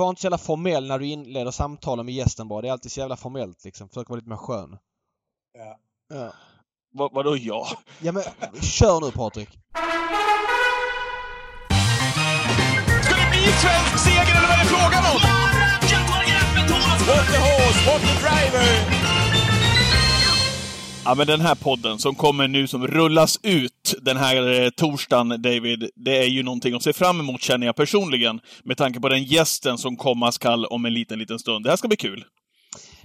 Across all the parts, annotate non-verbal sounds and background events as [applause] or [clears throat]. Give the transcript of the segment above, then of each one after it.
var inte så jävla formell när du inleder samtalen med gästen bara. Det är alltid så jävla formellt liksom. Försök vara lite mer skön. Ja. Ja. Va, vadå ja? Ja men kör nu Patrik. Ska det bli svensk seger eller vad är det frågan om? What the horse, what the driver! Ja, men den här podden som kommer nu, som rullas ut den här eh, torsdagen, David, det är ju någonting att se fram emot känner jag personligen. Med tanke på den gästen som komma skall om en liten, liten stund. Det här ska bli kul.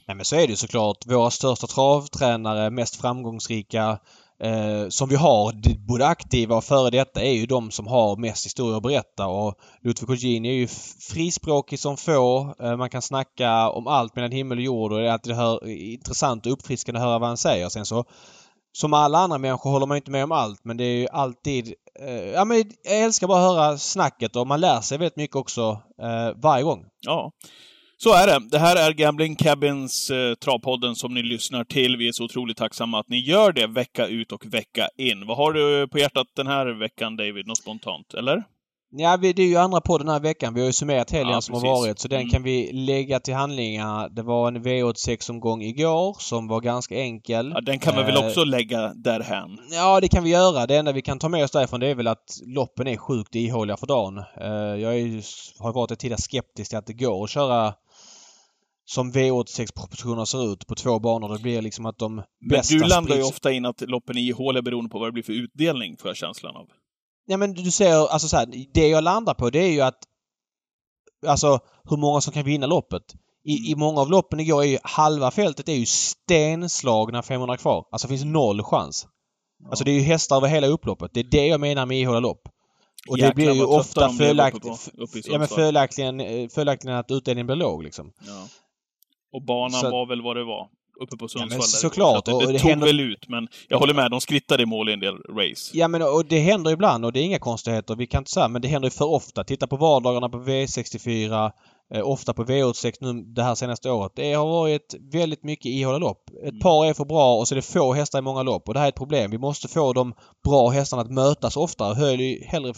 Nej men så är det ju såklart. Våra största travtränare, mest framgångsrika eh, som vi har, både aktiva och före detta, är ju de som har mest historia att berätta. Och Ludvig Kogin är ju frispråkig som få. Eh, man kan snacka om allt mellan himmel och jord och det är alltid hör, intressant och uppfriskande att höra vad han säger. Sen så som alla andra människor håller man inte med om allt men det är ju alltid... Eh, ja men jag älskar bara att höra snacket och man lär sig väldigt mycket också eh, varje gång. Ja. Så är det. Det här är Gambling Cabins eh, travpodden som ni lyssnar till. Vi är så otroligt tacksamma att ni gör det vecka ut och vecka in. Vad har du på hjärtat den här veckan, David? Något spontant, eller? Ja, vi, det är ju andra på den här veckan. Vi har ju summerat helgen Ja, som har varit så den Mm. kan vi lägga till handlingarna. Det var en V86-omgång igår som var ganska enkel. Ja, den kan man väl Eh, också lägga därhän? Ja, det kan vi göra. Det enda vi kan ta med oss därifrån det är väl att loppen är sjukt ihåliga för dagen. Eh, Jag är har varit tidigare skeptisk till att det går att köra som V86-propositioner ser ut på två banor. Det blir liksom att de Men bästa du landar ju sprids- ofta in att loppen är ihåliga beroende på vad det blir för utdelning, får jag känslan av. Ja men du ser, alltså så här, det jag landar på det är ju att Alltså hur många som kan vinna loppet. I, I många av loppen igår är ju halva fältet är ju stenslagna 500 kvar. Alltså det finns noll chans. Alltså det är ju hästar över hela upploppet. Det är det jag menar med ihåliga lopp. Och det Jäklar blir ju ofta i ja, men följaktligen, eh, följaktligen att utdelningen blir låg liksom. Ja. Och banan Så- var väl vad det var. Uppe på Sundsvall. men där. såklart, Så Det, det det tog händer- väl ut, men jag håller med. De skrittade i mål i en del race. Ja men och det händer ibland och det är inga konstigheter. Vi kan inte säga men det händer ju för ofta. Titta på vardagarna på V64. Eh, ofta på V86 nu det här senaste året. Det har varit väldigt mycket ihåliga lopp. Ett par är för bra och så är det få hästar i många lopp och det här är ett problem. Vi måste få de bra hästarna att mötas oftare. Höj hellre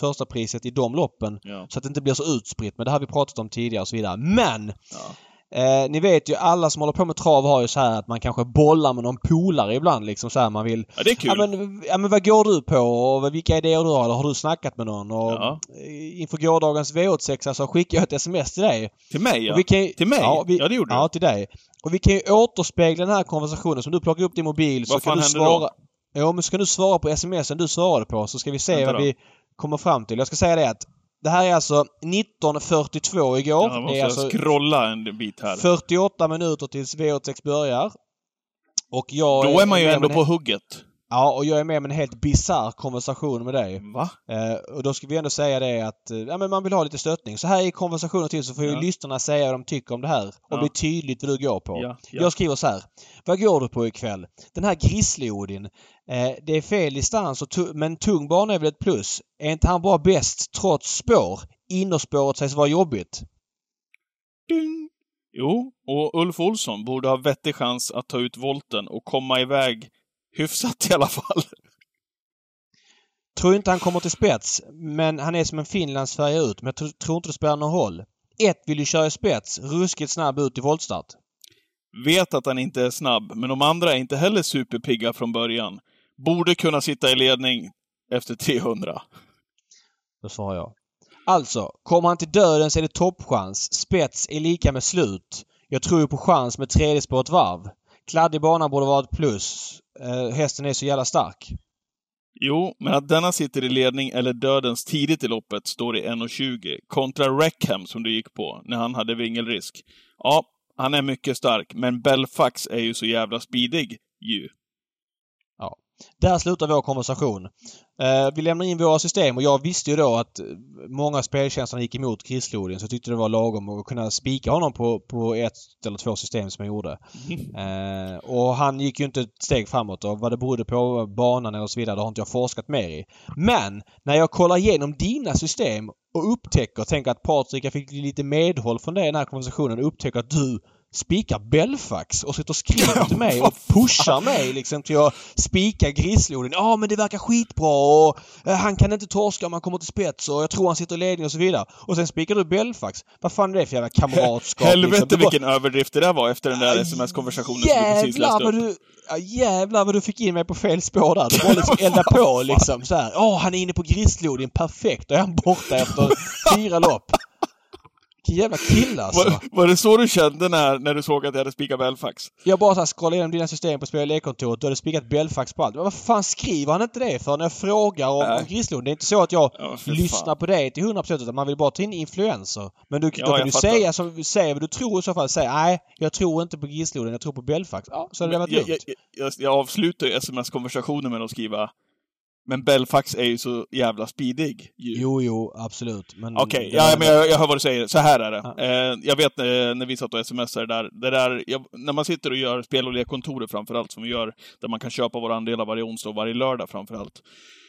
första priset i de loppen Ja. så att det inte blir så utspritt. Men det har vi pratat om tidigare och så vidare. Men! Ja. Eh, ni vet ju alla som håller på med trav har ju så här att man kanske bollar med någon polare ibland liksom så här man vill ja, det är kul. Ja men, ja men vad går du på och vilka idéer du har? Eller har du snackat med någon? Och Ja. eh, Inför gårdagens V86 så skickade jag ett sms till dig. Till mig, ja. Kan, Till mig? Ja, vi, Ja, det gjorde Ja, du. till dig. Och vi kan ju återspegla den här konversationen som du plockar upp din mobil så Vad kan fan du svara... då? Ja men ska du svara på smsen du svarade på så ska vi se Vänta vad då. vi kommer fram till. Jag ska säga det att det här är alltså 19.42 igår. Ja, jag det är alltså scrolla en bit här. 48 minuter tills V86 börjar. Och jag Då är man ju ändå på hugget. Ja, och jag är med om en helt bisarr konversation med dig. Va? Eh, och då ska vi ändå säga det att eh, ja, men man vill ha lite stöttning. Så här i konversationen till så får ju Ja. lyssnarna säga vad de tycker om det här. Och Ja. bli tydligt vad du går på. Ja, ja. Jag skriver så här. Vad går du på ikväll? Den här Grizzly-Odin. Eh, det är fel distans och men tung bana är väl ett plus. Är inte han bara bäst trots spår? Innerspåret sägs vara jobbigt. Ding. Jo, och Ulf Olsson borde ha vettig chans att ta ut volten och komma iväg hyfsat i alla fall. Tror inte han kommer till spets, men han är som en Finlandsfärja ut. Men jag tr- tror inte det spelar någon roll. Ett vill ju köra i spets, ruskigt snabb ut i voltstart. Vet att han inte är snabb, men de andra är inte heller superpigga från början. Borde kunna sitta i ledning efter 300. Då svarar jag. Alltså, kommer han till döden så är det toppchans. Spets är lika med slut. Jag tror ju på chans med tredje spår ett varv. Kladdig bana borde vara ett plus. Eh, hästen är så jävla stark. Jo, men att denna sitter i ledning eller dödens tidigt i loppet står i 1.20 kontra Reckham som du gick på när han hade vingelrisk. Ja, han är mycket stark, men Belfax är ju så jävla speedig ju. Där slutar vår konversation. Eh, vi lämnar in våra system och jag visste ju då att många speltjänster gick emot Krislodin så jag tyckte det var lagom att kunna spika honom på, på ett eller två system som jag gjorde. [laughs] Eh, och han gick ju inte ett steg framåt och vad det berodde på banan eller så vidare det har inte jag forskat mer i. Men när jag kollar igenom dina system och upptäcker, tänker att Patrik, jag fick lite medhåll från dig i den här konversationen upptäcker att du spikar Belfax och sitter och skriver till mig och pushar mig liksom till att spika Grisloden. Ja men det verkar skitbra och eh, han kan inte torska om han kommer till spets och jag tror han sitter i ledning och så vidare. Och sen spikar du Belfax. Vad fan är det för jävla kamratskap? Helvete liksom? Var- vilken överdrift det där var efter den där sms-konversationen som du precis läste upp. du... Ja, jävlar vad du fick in mig på fel spår där. Du bara liksom [laughs] elda på liksom så här. Åh, han är inne på Grisloden. Perfekt. Då är han borta efter [laughs] fyra lopp. Vilken jävla kille alltså. Var, var det så du kände när, när du såg att jag hade spikat Belfax? Jag bara så här scrollade igenom dina system på spel och lekkontoret. Du hade spikat Belfax på allt. Men vad fan skriver han inte det för när jag frågar om, Nej. om Grisloden? Det är inte så att jag Ja, lyssnar på dig till 100% utan man vill bara ta in influenser. Men du, Ja, då kan du fattar. säga, som, säga vad du tror i så fall. Säg nej, jag tror inte på Grisloden. Jag tror på Belfax. Ja, så hade det varit jag, lugnt. jag, jag, jag avslutar ju sms-konversationen med att skriva Men Belfax är ju så jävla speedig. ju." Jo, jo, absolut. Men... Okej, ja, men jag, jag hör vad du säger. Så här är det. Ja. Eh, jag vet eh, när vi satt och smsade där, det där jag, när man sitter och gör spel och lekkontorer framförallt, som vi gör, där man kan köpa våra andelar varje onsdag och varje lördag framförallt.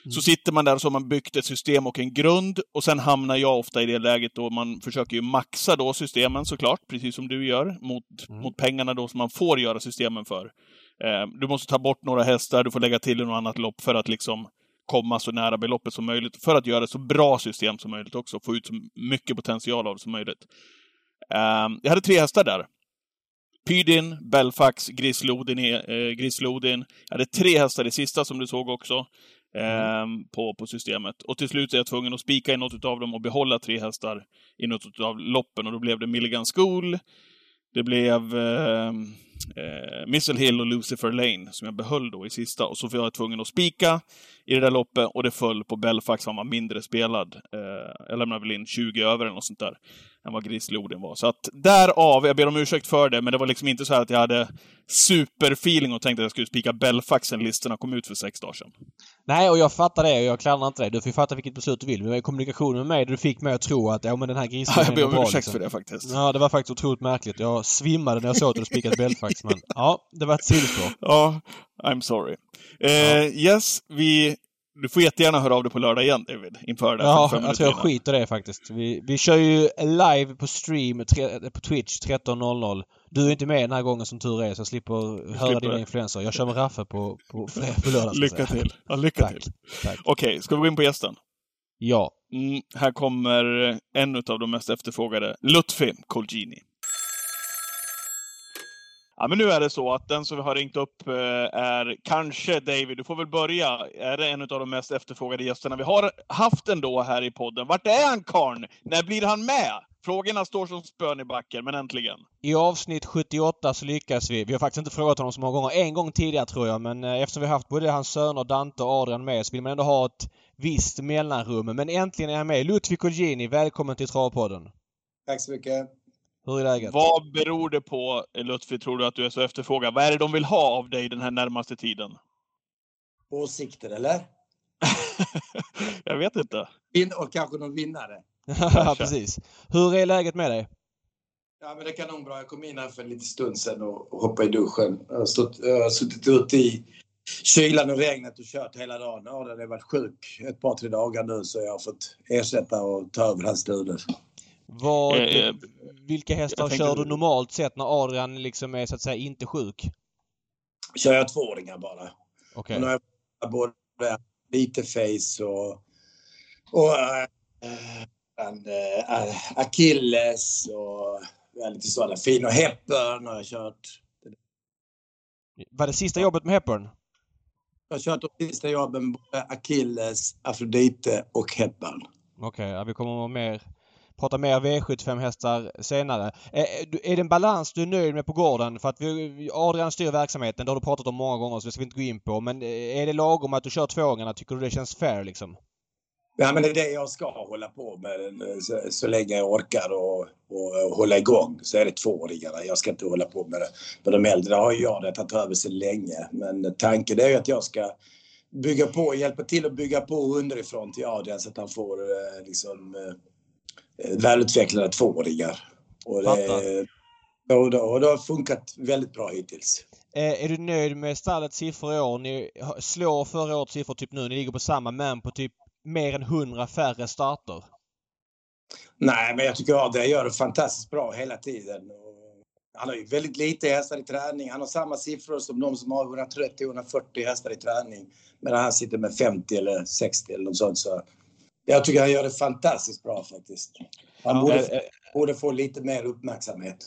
Så sitter man där och så har man byggt ett system och en grund, och sen hamnar jag ofta i det läget då man försöker ju maxa då systemen såklart, precis som du gör, mot, mot pengarna då som man får göra systemen för. Eh, du måste ta bort några hästar, du får lägga till något annat lopp för att liksom komma så nära beloppet som möjligt, för att göra ett så bra system som möjligt också, få ut så mycket potential av det som möjligt. Ehm, jag hade tre hästar där. Pydin, Belfax, Grislodin, eh, Grislodin. Jag hade tre hästar i sista som du såg också. ehm, på, på systemet. Och till slut är jag tvungen att spika i något av dem och behålla tre hästar i något av loppen. Och då blev det Milligan School, det blev eh, eh, Missile Hill och Lucifer Lane som jag behöll då i sista. Och så var jag tvungen att spika i det där loppet och det föll på Belfax, han var mindre spelad. Eh, jag lämnade väl in 20 över eller något sånt där, än vad Grislodin var. Så att därav, jag ber om ursäkt för det, men det var liksom inte så här att jag hade superfeeling och tänkte att jag skulle spika Belfax sen listorna kom ut för sex dagar sedan. Nej, och jag fattar det och jag klandrar inte dig. Du får fatta vilket beslut du vill. Men kommunikationen med mig du fick mig att tro att ja, men den här Ja, [laughs] Grisloden jag ber om ursäkt liksom. för det faktiskt. Ja, det var faktiskt otroligt märkligt. Jag svimmade när jag såg att du spikat Belfax, men ja, det var ett sidospår. Ja, I'm sorry. Eh, Yes, vi... Du får jättegärna höra av dig på lördag igen, David, inför det. Ja, 45 jag tror jag skiter i det faktiskt. Vi, vi kör ju live på stream tre, på Twitch 13.00. Du är inte med den här gången som tur är så jag slipper höra slipper dina influenser. Jag kör med Raffe på, på, på lördag. jag Lycka till. Ja, lycka Tack. till. Tack. Okej, ska vi gå in på gästen? Ja. Mm, här kommer en av de mest efterfrågade, Lutfi Colgjini. Ja, men nu är det så att den som vi har ringt upp eh, är kanske David, du får väl börja. Är det en av de mest efterfrågade gästerna vi har haft ändå här i podden? Vart är han karln? När blir han med? Frågorna står som spön i backen, men äntligen. I avsnitt 78 så lyckas vi. Vi har faktiskt inte frågat honom så många gånger. En gång tidigare tror jag, men eh, eftersom vi har haft både hans söner Dante och Adrian med så vill man ändå ha ett visst mellanrum. Men äntligen är han med. Ludvig Colgjini, välkommen till Travpodden. Tack så mycket. Hur är läget? Vad beror det på, Lutfi, tror du att du är så efterfrågad? Vad är det de vill ha av dig den här närmaste tiden? Åsikter eller? [laughs] Jag vet inte. Vin och kanske någon vinnare. [laughs] ja, precis. Hur är läget med dig? Ja, men det är kanonbra. Jag kom in här för en liten stund sedan och, hoppade i duschen. Jag har, stått, jag har suttit ute i kylan och regnet och kört hela dagen. Ja, den har varit sjuk ett par, tre dagar nu så jag har fått ersätta och ta över hans duder. Vad, Eh, eh, vilka hästar tänkte- kör du normalt sett när Adrian liksom är så att säga inte sjuk? Kör jag tvååringar bara. Okej. Har jag både lite face och, och äh, en, äh, Achilles och ja, lite sådana fina. Och Hepburn har jag kört. Var det sista jobbet med Hepburn? Jag har kört de sista jobben både Achilles, Afrodite och Hepburn. Okej, ja, vi kommer att mer, prata mer V75 hästar senare. Är, är det en balans du är nöjd med på gården? För att vi, Adrian styr verksamheten, det har du pratat om många gånger så det ska vi inte gå in på. Men eh, är det lagom att du kör tvååringarna? Tycker du det känns fair liksom? Ja, men det är det jag ska hålla på med så, så länge jag orkar och, och, och hålla igång. Så är det tvååringarna. Jag ska inte hålla på med, det. För de äldre. Har ju jag det tagit över så länge. Men tanken är ju att jag ska bygga på, hjälpa till att bygga på underifrån till Adrian så att han får eh, liksom eh, välutvecklade tvååringar. Och det, och, det, och det har funkat väldigt bra hittills. Eh, är du nöjd med stallets siffror i år? Ni slår förra årets siffror typ nu. Ni ligger på samma men på typ mer än 100 färre starter. Nej, men jag tycker Adrian gör det fantastiskt bra hela tiden. Han har ju väldigt lite hästar i träning. Han har samma siffror som de som har 130-140 hästar i träning. Medan han sitter med 50 eller 60 eller något sånt. Så jag tycker han gör det fantastiskt bra faktiskt. Han Ja, borde, eh, borde få lite mer uppmärksamhet.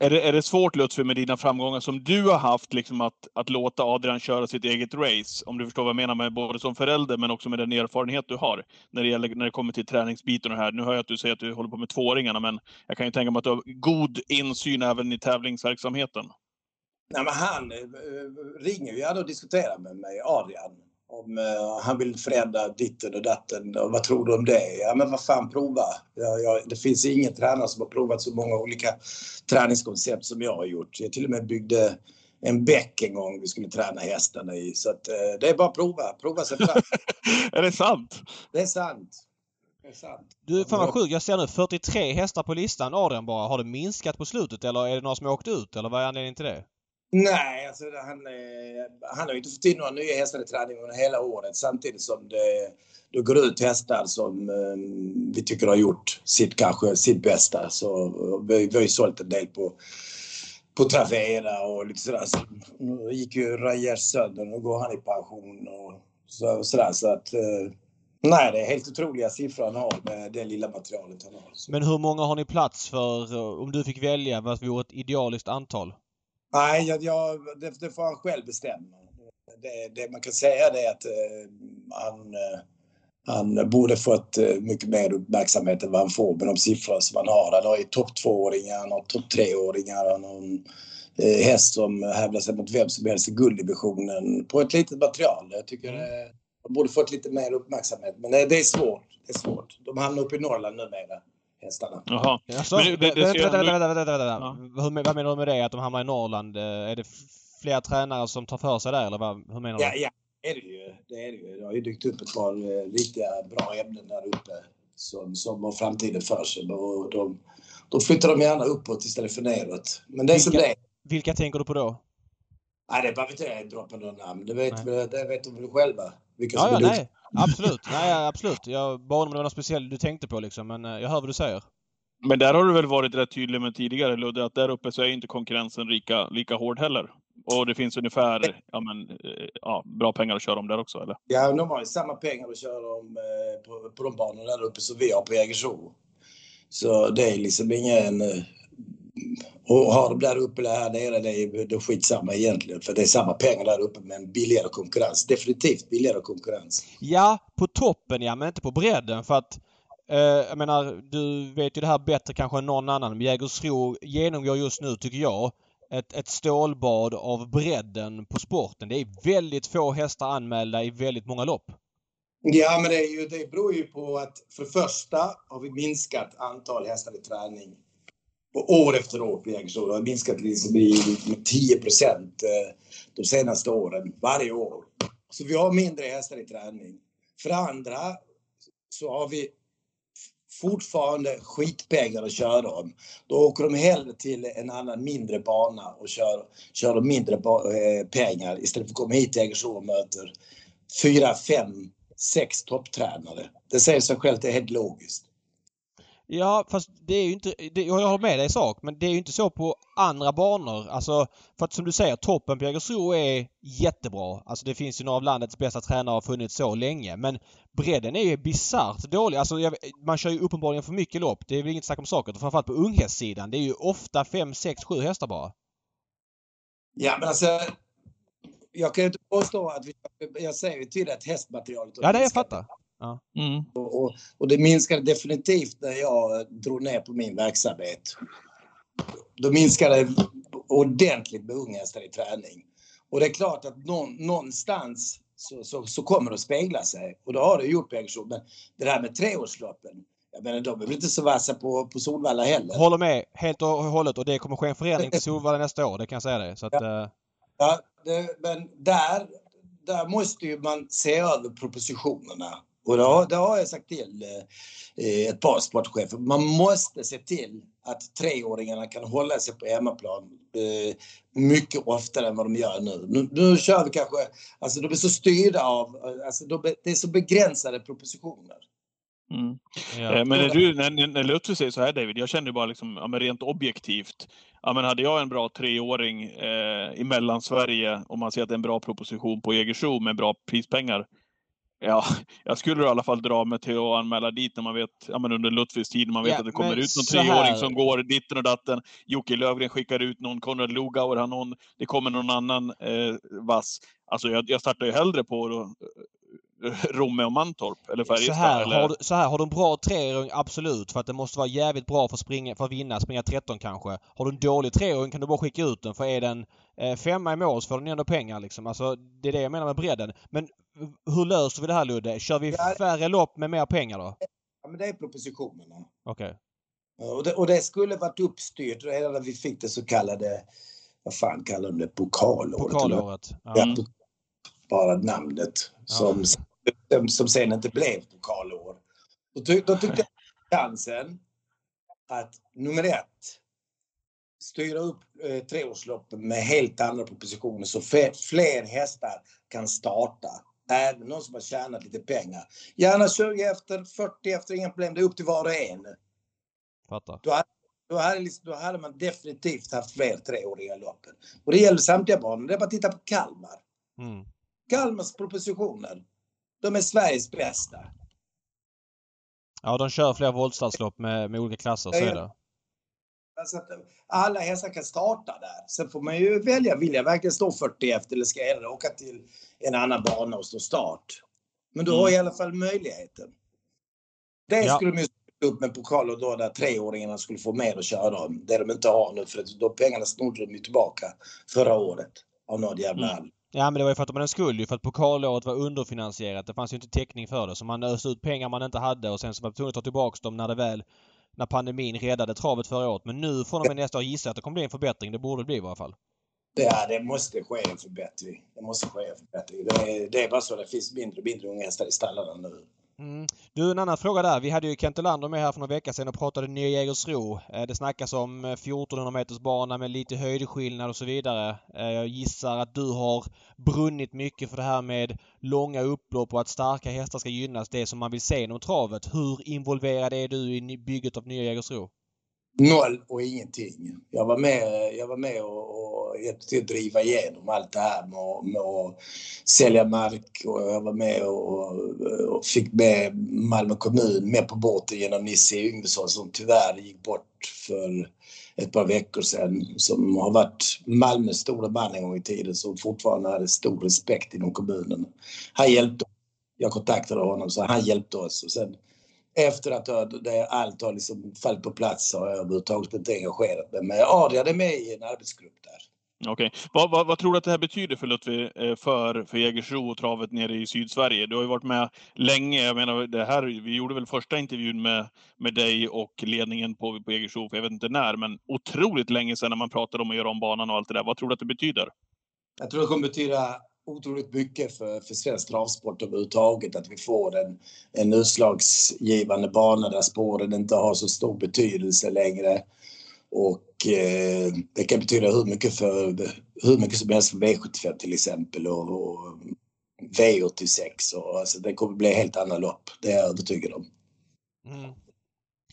Är det, är det svårt Lutfi med dina framgångar som du har haft, liksom att, att låta Adrian köra sitt eget race? Om du förstår vad jag menar med både som förälder men också med den erfarenhet du har. När det, gäller, när det kommer till träningsbiten och det här. Nu hör jag att du säger att du håller på med tvååringarna, men jag kan ju tänka mig att du har god insyn även i tävlingsverksamheten. Nej, men han eh, ringer ju gärna och diskuterar med mig, Adrian. Om eh, han vill förändra ditten och datten. Och vad tror du om det? Ja men vad fan prova. Ja, ja, det finns ingen tränare som har provat så många olika träningskoncept som jag har gjort. Jag till och med byggde en bäck en gång vi skulle träna hästarna i. Så att, eh, det är bara att prova. Prova sig fram. [laughs] är det sant? Det är sant. Det är sant. Du, fan vad sjukt. Jag ser nu 43 hästar på listan. Adrian bara. Har det minskat på slutet eller är det några som har åkt ut? Eller vad är anledningen till det? Nej, alltså han, eh, han har ju inte fått in några nya hästar i träning under hela året samtidigt som det, det går ut hästar som um, vi tycker har gjort sitt, kanske, sitt bästa. Så vi, vi har ju sålt en del på, på Travera och lite sådär. Så, nu gick ju Rajers sönder, nu går han i pension och sådär. Så att, uh, nej, det är helt otroliga siffror han har med det lilla materialet han har. Så. Men hur många har ni plats för? Eh, om du fick välja vad vore ett idealiskt antal? Nej, jag, jag, det, det får han själv bestämma. Det, det man kan säga det är att eh, han, eh, han borde fått eh, mycket mer uppmärksamhet än vad han får med de siffror som han har. Han har ju topp tvååringar, han har topp treåringar, han har en eh, häst som hävdar sig mot vem som helst i gulddivisionen på ett litet material. Jag tycker Mm. eh, han borde fått lite mer uppmärksamhet. Men det, det är svårt. Det är svårt. De hamnar uppe i Norrland numera, hästarna. Jaha. Alltså, Men det- det- det ser vänta, vänta, vänta, Ja. Hur, vad menar du med det? Att de hamnar i Norrland? Är det f- fler tränare som tar för sig där eller vad, hur menar du? Ja, ja, det är det ju. Det, är det, ju. det har ju dykt upp ett par eh, riktiga bra ämnen där uppe som, som har framtiden för sig. Och de, då flyttar de gärna uppåt istället för neråt. Men det är som Vilka- det är. Vilka tänker du på då? Nej, det behöver inte jag droppa några namn. Det vet, Nej. det vet de väl själva. Vilka Ja, som ja, är nej. Absolut. Nej, ja, absolut. Jag bara om det var något speciellt du tänkte på liksom. Men eh, jag hör vad du säger. Men där har du väl varit rätt tydlig med tidigare Ludde, att där uppe så är inte konkurrensen lika, lika hård heller. Och det finns ungefär ja, men, eh, ja, bra pengar att köra om där också, eller? Ja, de har ju samma pengar att köra om eh, på, på de banorna där uppe som vi har på Jägersro. Så det är liksom ingen... Och har de där uppe eller här nere, det är, det är skitsamma egentligen. För det är samma pengar där uppe men billigare konkurrens. Definitivt billigare konkurrens. Ja, på toppen ja, men inte på bredden för att eh, jag menar, du vet ju det här bättre kanske än någon annan. Jägersro genomgår just nu, tycker jag, ett, ett stålbad av bredden på sporten. Det är väldigt få hästar anmälda i väldigt många lopp. Ja, men det, är ju, det beror ju på att för det första har vi minskat antal hästar i träning. År efter år på Jägersro. Det har minskat liksom med 10 procent eh, de senaste åren, varje år. Så vi har mindre hästar i träning. För det andra så har vi fortfarande skitpengar att köra om. Då åker de hellre till en annan mindre bana och kör, kör de mindre ba- eh, pengar istället för att komma hit till Jägersro och möter fyra, fem, sex topptränare. Det säger sig självt, det är helt logiskt. Ja, fast det är ju inte... Det, jag håller med dig i sak, men det är ju inte så på andra banor. Alltså, för att som du säger, toppen på Jägersro är jättebra. Alltså det finns ju några av landets bästa tränare har funnits så länge. Men bredden är ju bisarrt dålig. Alltså jag, man kör ju uppenbarligen för mycket lopp. Det är väl inget snack om saker. Framförallt på unghästsidan. Det är ju ofta 5, 6, 7 hästar bara. Ja, men alltså. Jag kan ju inte påstå att vi, jag säger ju till att hästmaterialet Ja, det jag minskat. Fattar. Mm. Och, och, och det minskade definitivt när jag drog ner på min verksamhet. Då minskade ordentligt med unghästar i träning. Och det är klart att någon, någonstans så, så, så kommer det att spegla sig. Och det har det gjort på Jägersro. Men det där med treårsloppen. Jag menar, de är väl inte så vassa på, på Solvalla heller. Håller med helt och hållet och det kommer ske en förändring till Solvalla nästa år. Det kan jag säga dig. Så att, eh, Ja, det, men där, där måste ju man se över propositionerna. Och det har, det har jag sagt till eh, ett par sportchefer. Man måste se till att treåringarna kan hålla sig på hemmaplan eh, mycket oftare än vad de gör nu. Nu, nu kör vi kanske, alltså de är så styrda av, alltså de, det är så begränsade propositioner. Mm. Ja. Eh, Men när, du, när, när Lutfi säger så här David, jag känner bara liksom, ja, men rent objektivt. Ja, men hade jag en bra treåring eh, i Mellansverige och man ser att det är en bra proposition på Jägersro med bra prispengar. Ja, jag skulle i alla fall dra mig till att anmäla dit när man vet, ja men under Lutfis tid, man vet Ja, att det kommer ut någon treåring som går ditten och datten. Jocke Lövgren skickar ut någon, Konrad Lugauer har någon, det kommer någon annan eh, vass. Alltså jag, jag startar ju hellre på då, Romme och Mantorp, eller Så Färjestad. här, eller... har du, så här, har du en bra treåring, absolut. För att det måste vara jävligt bra för att, springa, för att vinna, springa 13 kanske. Har du en dålig treåring kan du bara skicka ut den. För är den eh, femma i mål så får den ändå pengar liksom. Alltså, det är det jag menar med bredden. Men hur löser vi det här Ludde? Kör vi Ja. färre lopp med mer pengar då? Ja, men det är propositionerna. Okej. Och det, och det skulle varit uppstyrt redan när vi fick det så kallade, vad fan kallar de det, pokalåret? Pokalåret. Ja. Ja, bara namnet som. Som, som sen inte blev pokalår. Då, ty, då tyckte jag chansen att nummer ett, styra upp eh, treårsloppen med helt andra propositioner så fler, hästar kan starta. Även de som har tjänat lite pengar. Gärna 20 efter, 40 efter, inga problem. Det är upp till var och en. Fattar. Då hade, då, hade, liksom, då hade man definitivt haft fler treåriga loppen. Och det gäller samtliga banor. Det är bara att titta på Kalmar. Mm. Kalmars propositioner. De är Sveriges bästa. Ja, de kör fler voltstartslopp med, med olika klasser, så är det. Alltså alla hästar kan starta där. Sen får man ju välja. Vill jag verkligen stå 40 efter eller ska jag hellre åka till en annan bana och stå start? Men du har Mm. i alla fall möjligheten. Det Ja. skulle de ju upp med pokaler då där treåringarna skulle få mer att köra om. Det de inte har nu för de pengarna snodde de ju tillbaka förra året. Av någon jävla Mm. Ja men det var ju för att en skuld ju för att pokalåret var underfinansierat. Det fanns ju inte täckning för det. Så man öste ut pengar man inte hade och sen så var man tvungen att ta tillbaks dem när det väl när pandemin räddade travet förra året. Men nu från och med nästa år gissar jag att det kommer bli en förbättring. Det borde det bli i alla fall. Ja, det måste ske en förbättring. Det måste ske en förbättring. Det är, det är bara så det finns mindre och mindre unga hästar i stallarna nu. Mm. Du, en annan fråga där. Vi hade ju Kent Olander med här för några veckor sedan och pratade Nya Jägersro. Eh, det snackas om eh, 1400 meters bana med lite höjdskillnad och så vidare. Eh, jag gissar att du har brunnit mycket för det här med långa upplopp och att starka hästar ska gynnas. Det som man vill se inom travet. Hur involverad är du i bygget av Nya Jägersro? Noll och ingenting. Jag var med, jag var med och, och hjälpte till att driva igenom allt det här med, att- med att sälja mark och jag var med och, och fick med Malmö kommun med på båten genom Nisse Yngvesson som tyvärr gick bort för ett par veckor sedan. Som har varit Malmös stora man en gång i tiden som fortfarande hade stor respekt inom kommunen. Han hjälpte oss. Jag kontaktade honom så han hjälpte oss. Och sen efter att det, allt har liksom fallit på plats så har jag överhuvudtaget inte engagerat mig. Men Adrian är med i en arbetsgrupp där. Okej. Vad, vad, vad tror du att det här betyder för Lutfi, eh, för, för Jägersro och travet nere i Sydsverige? Du har ju varit med länge. Jag menar, det här, vi gjorde väl första intervjun med, med dig och ledningen på, på Jägersro, för jag vet inte när, men otroligt länge sedan när man pratade om att göra om banan och allt det där. Vad tror du att det betyder? Jag tror det kommer betyda otroligt mycket för, för svensk travsport överhuvudtaget att vi får en, en utslagsgivande bana där spåren inte har så stor betydelse längre. Och eh, det kan betyda hur mycket, för, hur mycket som helst för V75 till exempel och, och V86. Och, alltså, det kommer bli helt andra lopp, det är jag övertygad om. Mm.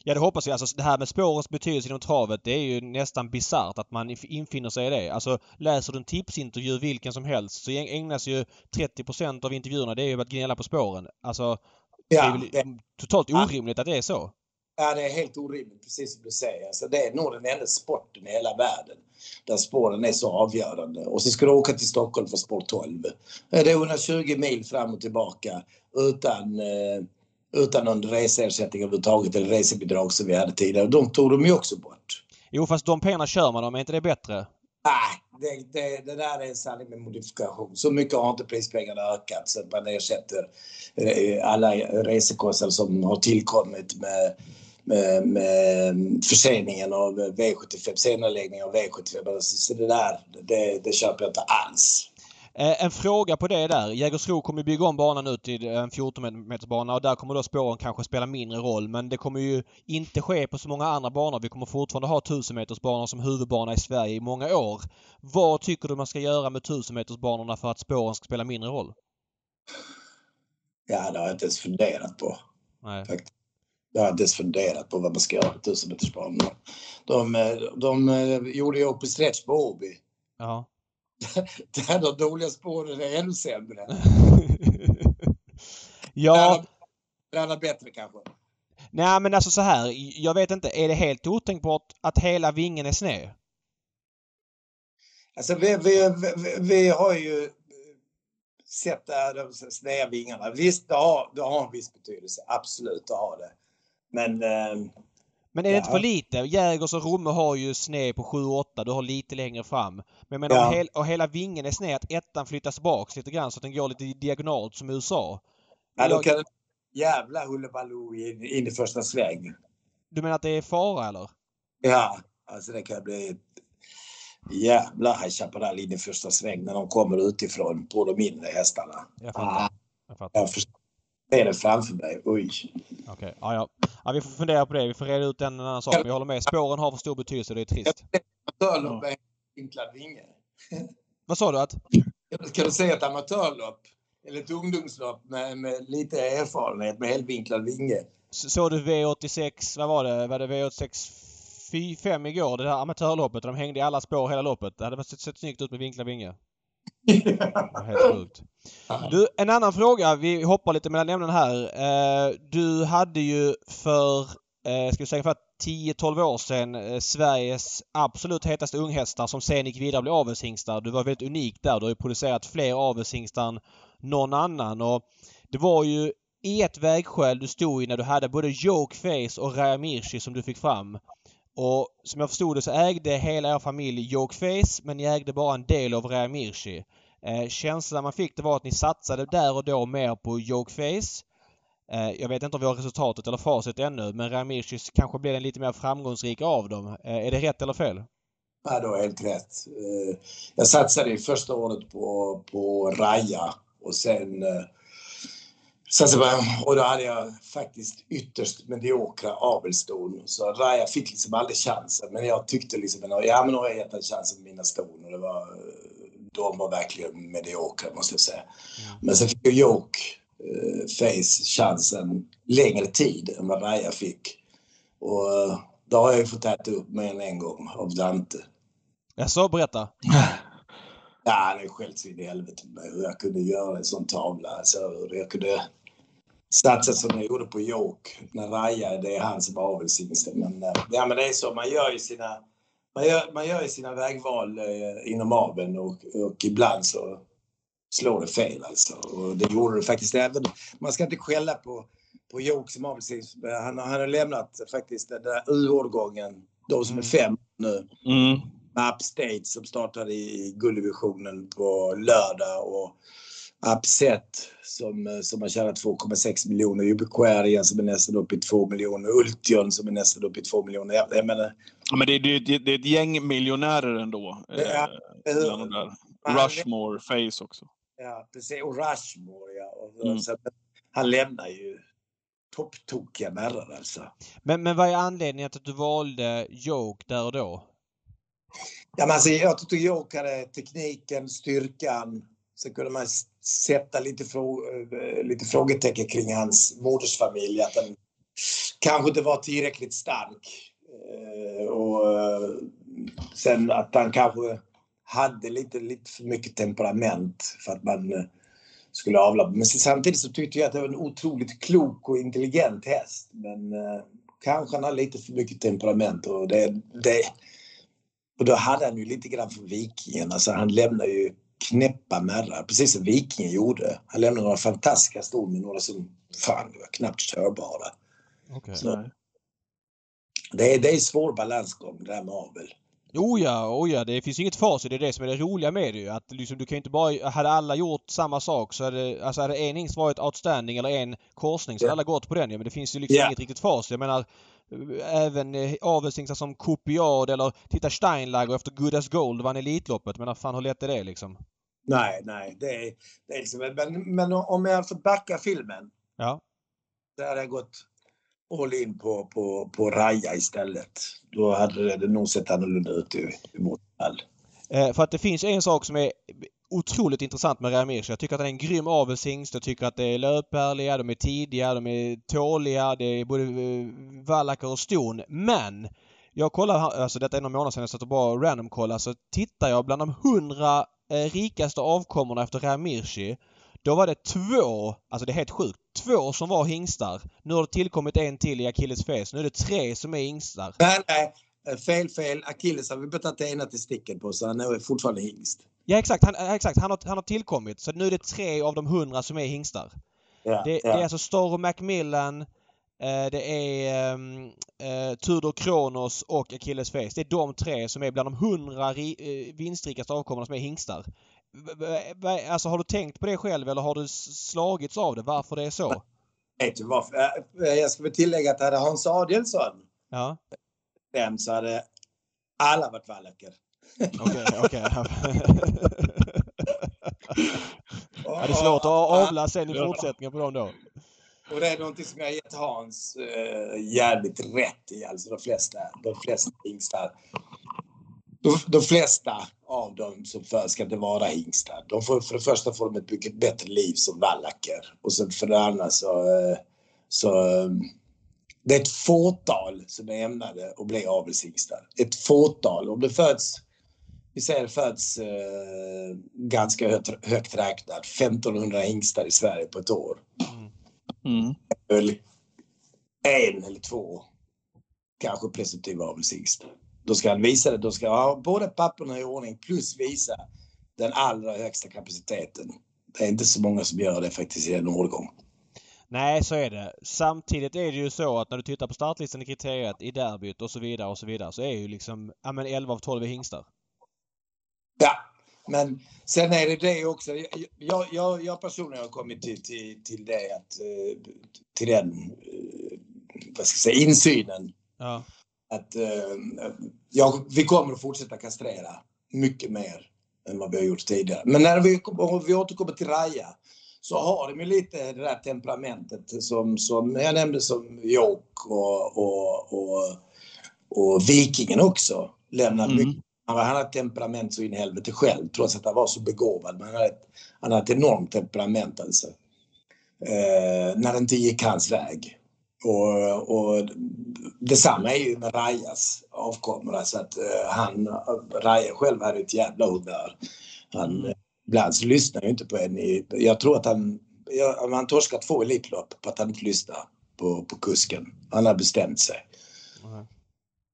Ja det hoppas vi. Alltså det här med spårens betydelse inom travet det är ju nästan bisarrt att man inf- infinner sig i det. Alltså läser du en tipsintervju vilken som helst så ägnas ju 30% av intervjuerna det är ju att gnälla på spåren. Alltså det är Ja, väl det, totalt Ja. orimligt att det är så. Ja, det är helt orimligt, precis som du säger. Alltså, det är nog den enda sporten i hela världen där spåren är så avgörande. Och så ska du åka till Stockholm för spår 12. Det är 120 mil fram och tillbaka utan, eh, utan någon reseersättning överhuvudtaget eller resebidrag som vi hade tidigare. De tog de ju också bort. Jo fast de pengarna kör man om, är inte det bättre? Nej, det, det, det där är en sanning med modifikation. Så mycket har inte prispengarna ökat så att man ersätter eh, alla resekostnader som har tillkommit med, med, med förseningen av V75, senareläggning av V75. Alltså, Så det där, det, det köper jag inte alls. Eh, en fråga på det där. Jägersro kommer bygga om banan ut till en 14 meters bana och där kommer då spåren kanske spela mindre roll. Men det kommer ju inte ske på så många andra banor. Vi kommer fortfarande ha 1000 meters banor som huvudbana i Sverige i många år. Vad tycker du man ska göra med 1000 meters banorna för att spåren ska spela mindre roll? Ja, det har jag inte ens funderat på. Nej. Faktiskt. Jag har inte ens funderat på vad man ska göra på tusenmetersbanan. De, eh, de, de gjorde ju upp i stretch på Åby. Ja. [laughs] Där de dåliga spåren är ännu sämre. [laughs] ja. Träna bättre kanske. Nej men alltså så här. Jag vet inte. Är det helt otänkbart att hela vingen är sned? Alltså vi, vi, vi, vi har ju sett där de sneda vingarna. Visst, det har, det har en viss betydelse. Absolut, det har det. Men... Eh, men är det ja. inte för lite? Jägers och Romme har ju sned på 7-8. Du har lite längre fram. Men jag menar ja. hel, och hela vingen är sned, att ettan flyttas baks lite grann så att den går lite diagonalt som USA. Ja, då kan jävla hullabaloo in, in i första sväng. Du menar att det är fara eller? Ja, alltså det kan bli jävla High Chaparral in i första sväng när de kommer utifrån på de mindre hästarna. Jag fattar. Ah, jag fattar. Jag ser det framför mig. Oj. Okej, okay. ja, ja. ja. Vi får fundera på det. Vi får reda ut en annan sak. Men jag håller med. Spåren har för stor betydelse. Det är trist. Amatörlopp är vinklad vinge. [laughs] Vad sa du? Att? Kan du säga ett amatörlopp eller ett ungdomslopp med, med lite erfarenhet med helvinklad vinge? Såg du V86, vad var det? Var det V86 5 igår, det där amatörloppet. De hängde i alla spår hela loppet. Det hade sett, sett snyggt ut med vinklad vinge. Helt sjukt. Du, en annan fråga. Vi hoppar lite mellan ämnen här. Eh, du hade ju för, eh, ska vi säga för 10-12 år sedan eh, Sveriges absolut hetaste unghästar som sen gick vidare och blev avelshingstar. Du var väldigt unik där. Du har ju producerat fler avelshingstar än någon annan. Och det var ju i ett vägskäl du stod i när du hade både Jokeface och Raya Mirchi som du fick fram. Och som jag förstod det så ägde hela er familj Jokeface men ni ägde bara en del av Raya Mirchi. Eh, känslan man fick det var att ni satsade där och då mer på Jokeface. Eh, jag vet inte om vi har resultatet eller facit ännu men Raya Mirchi kanske blev den lite mer framgångsrika av dem. Eh, är det rätt eller fel? Ja, du har helt rätt. Eh, jag satsade i första året på, på Raja och sen eh, Zanzibar och då hade jag faktiskt ytterst mediokra avelston. Så Raja fick liksom aldrig chansen. Men jag tyckte liksom, ja men nu har jag gett en chans med mina ston och det var, de var verkligen mediokra måste jag säga. Mm. Men sen fick Joke eh, Face chansen längre tid än vad Raja fick. Och eh, då har jag ju fått äta upp mer än en gång av Dante. Jaså, berätta. Ja, han är skällt så in i helvete med hur jag kunde göra en sån tavla. Alltså, hur jag kunde satsa som jag gjorde på York när Raja, det är han som har avelshingsten. Men, eh, ja, men det är så, man gör ju sina, man gör, man gör ju sina vägval eh, inom aveln och, och ibland så slår det fel alltså. Och det gjorde det faktiskt även. Man ska inte skälla på, på York som avelshingst. Han, han har lämnat faktiskt den där U-årgången, de som är fem nu. Mm. Upstate som startade i gulddivisionen på lördag och Upset som, eh, som har tjänat 2,6 miljoner. Ubiquarian som är nästan uppe i 2 miljoner. Ultion som är nästan uppe i 2 miljoner. Jag, jag menar... Ja, men det, det, det, det är ett gäng miljonärer ändå. Ja, eh, Rushmore, Face också. Ja, precis. Och Rushmore, ja. Och, mm. så, han lämnar ju topptokiga märrar alltså. Men, men vad är anledningen till att du valde Joke där och då? Ja, men alltså, jag tyckte Joke hade tekniken, styrkan. Sen kunde man sätta lite, frå eh, lite frågetecken kring hans modersfamilj. Att den kanske inte var tillräckligt stark. Eh, och eh, sen att han kanske hade lite, lite för mycket temperament för att man skulle avla. Men samtidigt så tyckte jag att det var en otroligt klok och intelligent häst. Men kanske han hade lite för mycket temperament och det, det och då hade han ju lite grann för Vikingen. Alltså han lämnade ju knäppa märrar, precis som Vikingen gjorde. Han lämnade några fantastiska ston med några som fan, var knappt körbara. Okay. Så, det, är, det är svår balansgång det där med avel. Oh ja, oh ja, det finns inget facit. Det är det som är det roliga med det ju. Att liksom, du kan inte bara... Hade alla gjort samma sak så hade... Alltså hade en hingst varit outstanding eller en korsning så hade alla gått på den ju. Men det finns ju liksom yeah. inget riktigt facit. Jag menar även eh, avelshingstar som Copiad eller titta Steinlager efter Good as Gold vann Elitloppet. Men fan hur lätt är det liksom? Nej, nej. Det är, det är liksom, men, men om jag får backa filmen. Ja. Där hade jag gått all in på, på, på Raja istället. Då hade det nog sett annorlunda ut i, i vårt fall. Eh, för att det finns en sak som är otroligt intressant med Ramirez. Jag tycker att han är en grym avelshingst. Jag tycker att det är löpärliga, de är tidiga, de är tåliga. Det är både eh, vallacker och ston. Men jag kollar, alltså detta är några månader sedan jag satt och bara random kollade, så tittar jag bland de hundra eh, rikaste avkommorna efter Ramirci. Då var det två, alltså det är helt sjukt, två som var hingstar. Nu har det tillkommit en till i Achilles fes. Nu är det tre som är hingstar. Nej, nej. Fel, fel. Achilles har vi bytt ena till sticken på så han är fortfarande hingst. Ja exakt, han, exakt. Han, har, han har tillkommit. Så nu är det tre av de hundra som är hingstar. Ja, Det, ja. det är alltså Storro Macmillan, eh, det är um, eh, Tudor Kronos och Achilles Face. Det är de tre som är bland de hundra ri, eh, vinstrikaste avkommorna som är hingstar. Alltså har du tänkt på det själv eller har du slagits av det? Varför det är så? Vet du varför? Eh, Jag ska väl tillägga att hade Hans Adielsson Ja, den så hade alla varit vallacker. okej, [laughs] okej. Det är svårt att avla sen i fortsättningen på dem då. Och det är någonting som jag gett Hans eh, jävligt rätt i. Alltså de flesta, de flesta hingstar. De, de flesta av dem som föds ska inte vara hingstar. De får, för det första får de ett mycket bättre liv som vallacker. Och sen för det andra så... Eh, så eh, det är ett fåtal som är ämnade att bli avelshingstar. Ett fåtal. Om det föds vi säger föds eh, ganska högt, högt räknat 1500 hingstar i Sverige på ett år Mm. väl en eller två kanske presumtiva avelshingst. Då ska han visa det. Då ska han ha både papperna i ordning plus visa den allra högsta kapaciteten. Det är inte så många som gör det faktiskt i en årgång. Nej, så är det. Samtidigt är det ju så att när du tittar på startlistan i kriteriet i derbyt och så vidare och så vidare så är ju liksom, ja men 11 av 12 är hingstar. Ja, men sen är det det också. Jag, jag, jag personligen har kommit till, till, till det att eh, till den eh, vad ska jag säga, insynen Ja. att eh, ja, vi kommer att fortsätta kastrera mycket mer än vad vi har gjort tidigare. Men när vi, vi återkommer till Raja så har de ju lite det där temperamentet som, som jag nämnde som Jok och, och, och, och Vikingen också lämnar Mm. mycket. Han hade ett temperament så in i helvete själv trots att han var så begåvad. Men han hade ett, han hade ett enormt temperament alltså. Eh, när det inte gick hans väg. Och, och detsamma är ju med Rajas avkommor. Alltså att eh, han, Raja själv hade ett jävla humör. Han, Mm. Så lyssnar ju inte på en. i- Jag tror att han, ja, han torskar två Elitlopp på att han inte lyssnar på, på kusken. Han har bestämt sig. Mhm.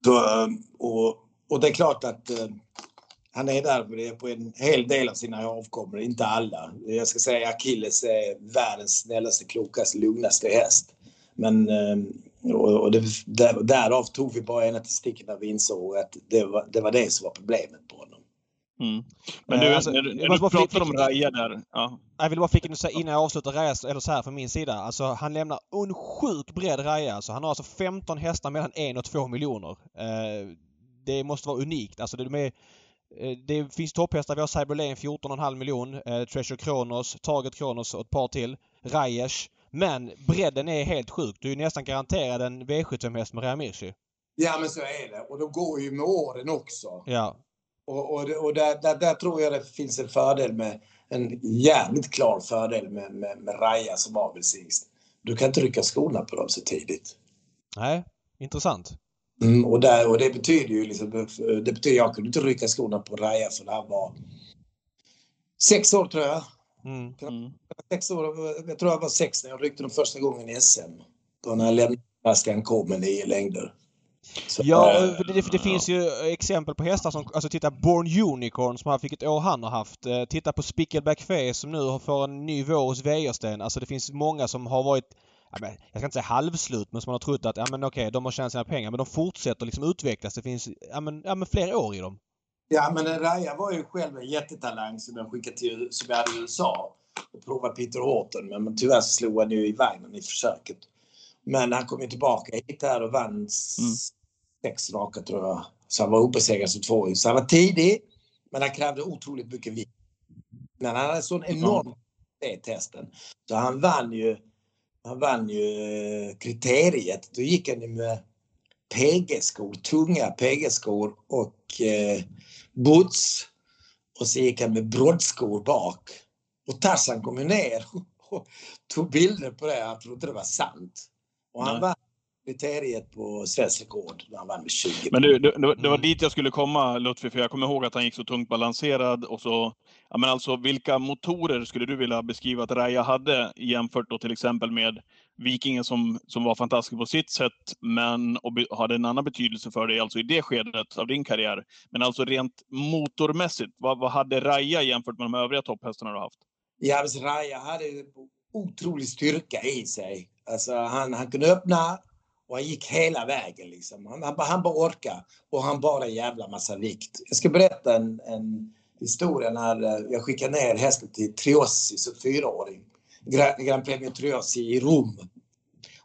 Så, eh, och, och det är klart att eh, han är där på, det, på en hel del av sina avkommor, inte alla. Jag ska säga Achilles är världens snällaste, klokaste, lugnaste häst. Men eh, och, och det, där, därav tog vi bara ena till sticket när vi insåg att det var, det var det som var problemet på. Mm. Men Eh, du, alltså, när, du- när du pratar om Raja där. Ja. Jag vill bara flika in innan jag avslutar Rajas, eller så här från min sida. Alltså han lämnar en sjuk bred Raja. Alltså, han har alltså 15 hästar mellan 1 och 2 miljoner. Eh, det måste vara unikt. Alltså det, de är, eh, det finns topphästar. Vi har Cyberlane 14,5 miljon. Eh, Treasure Kronos, Target Kronos och ett par till. Rajesh. Men bredden är helt sjuk. Du är nästan garanterad en V75-häst med Ramirci. Ja men så är det och de går ju med åren också. Ja. Och, och, och där, där, där tror jag det finns en fördel med en jävligt klar fördel med, med, med Raja som avelshingst. Du kan inte rycka skorna på dem så tidigt. Nej, intressant. Mm, och, där, och det betyder ju liksom, det betyder jag kunde inte rycka skorna på Raja för han var sex år tror jag. Mm. Mm. Sex år, jag tror jag var sex när jag ryckte dem första gången i SM. Då när jag lämnade Bastian K med nio längder. Så, Ja, eh, det, det, finns ju exempel på hästar som, alltså titta Born Unicorn som har vilket år han har haft. Eh, titta på Spickleback Face som nu får en ny vår hos Wäjersten. Alltså det finns många som har varit, jag ska inte säga halvslut, men som man har trott att ja men okej, de har tjänat sina pengar men de fortsätter liksom utvecklas. Det finns ja men, ja, men fler år i dem. Ja, men Raja var ju själv en jättetalang som jag skickade till som jag hade i USA och provade Peter Horton. Men, men tyvärr slog han ju i vagnen i försöket. Men han kom ju tillbaka hit här och vann Mm. sex raka tror jag. Så han var obesegrad som tvååring. Så han var tidig, men han krävde otroligt mycket vikt. Men han hade sån enorm ja. testen. Så han vann ju, han vann ju eh, kriteriet. Då gick han ju med PG-skor, tunga PG-skor och eh, boots. och så gick han med broddskor bak. Och Tarzan kom ju ner [laughs] och tog bilder på det. Han trodde det var sant. Och han Nej. vann kriteriet på svensk rekord när han vann med 20 Men du, det, det, det var Mm. dit jag skulle komma Lutfi, för jag kommer ihåg att han gick så tungt balanserad och så... Ja, men alltså, vilka motorer skulle du vilja beskriva att Raja hade jämfört då till exempel med Vikingen som, som var fantastisk på sitt sätt, men och be, hade en annan betydelse för dig alltså i det skedet av din karriär. Men alltså rent motormässigt, vad, vad hade Raja jämfört med de övriga topphästarna du haft? Javis Raja hade otrolig styrka i sig. Alltså han, han kunde öppna och han gick hela vägen. Liksom. Han, han, bara- han bara orkade och han bar en jävla massa vikt. Jag ska berätta en, en historia när eh, jag skickade ner hästen till Triossi som fyraåring. Gra- Grand Premio Triossi i Rom.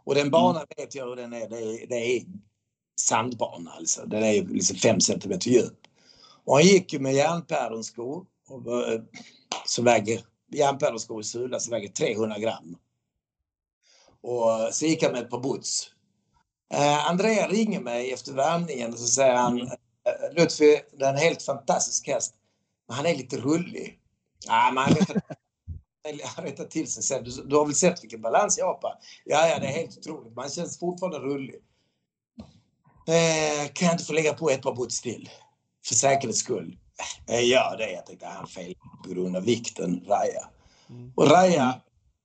Och den banan vet jag hur den är. Det är, det är sandbana alltså. Den är liksom fem centimeter djup. Och han gick ju med järnpäronskor eh, som väger järnpäronskor i sula som väger 300 gram. Och så gick han med ett par boots. Eh, Andrea ringer mig efter värmningen och så säger han Mm. eh, Lutfi, det är en helt fantastisk häst. Men han är lite rullig. Ja, men han rättar, [laughs] till sig sen. Du, du har väl sett vilken balans jag har på? Ja, ja, det är helt otroligt. Man känns fortfarande rullig. Eh, kan jag inte få lägga på ett par boots till? För säkerhets skull. Eh, Jag gör det. Jag tänkte han fel på grund av vikten, Raja. Mm. Och Raja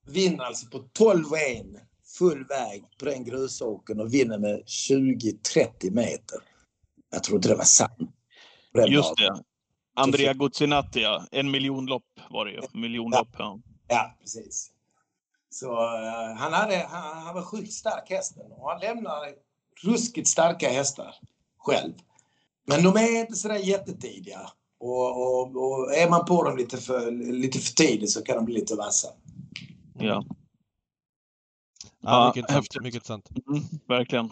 vinner alltså på 12,1 full väg på den grusåkern och vinner med 20-30 meter. Jag tror inte det var sant. Just dagen. det. Andrea Guzzinatti, ja. En miljonlopp var det ju. Miljonlopp, ja. Ja, precis. Så eh, han, hade, han, han var sjukt stark hästen och han lämnar ruskigt starka hästar själv. Men de är inte sådär jättetidiga. Och, och, och är man på dem lite för, lite för tidigt så kan de bli lite vassa. Ja. Ja, Ja, mycket intressant. Mycket intressant. Mm, verkligen.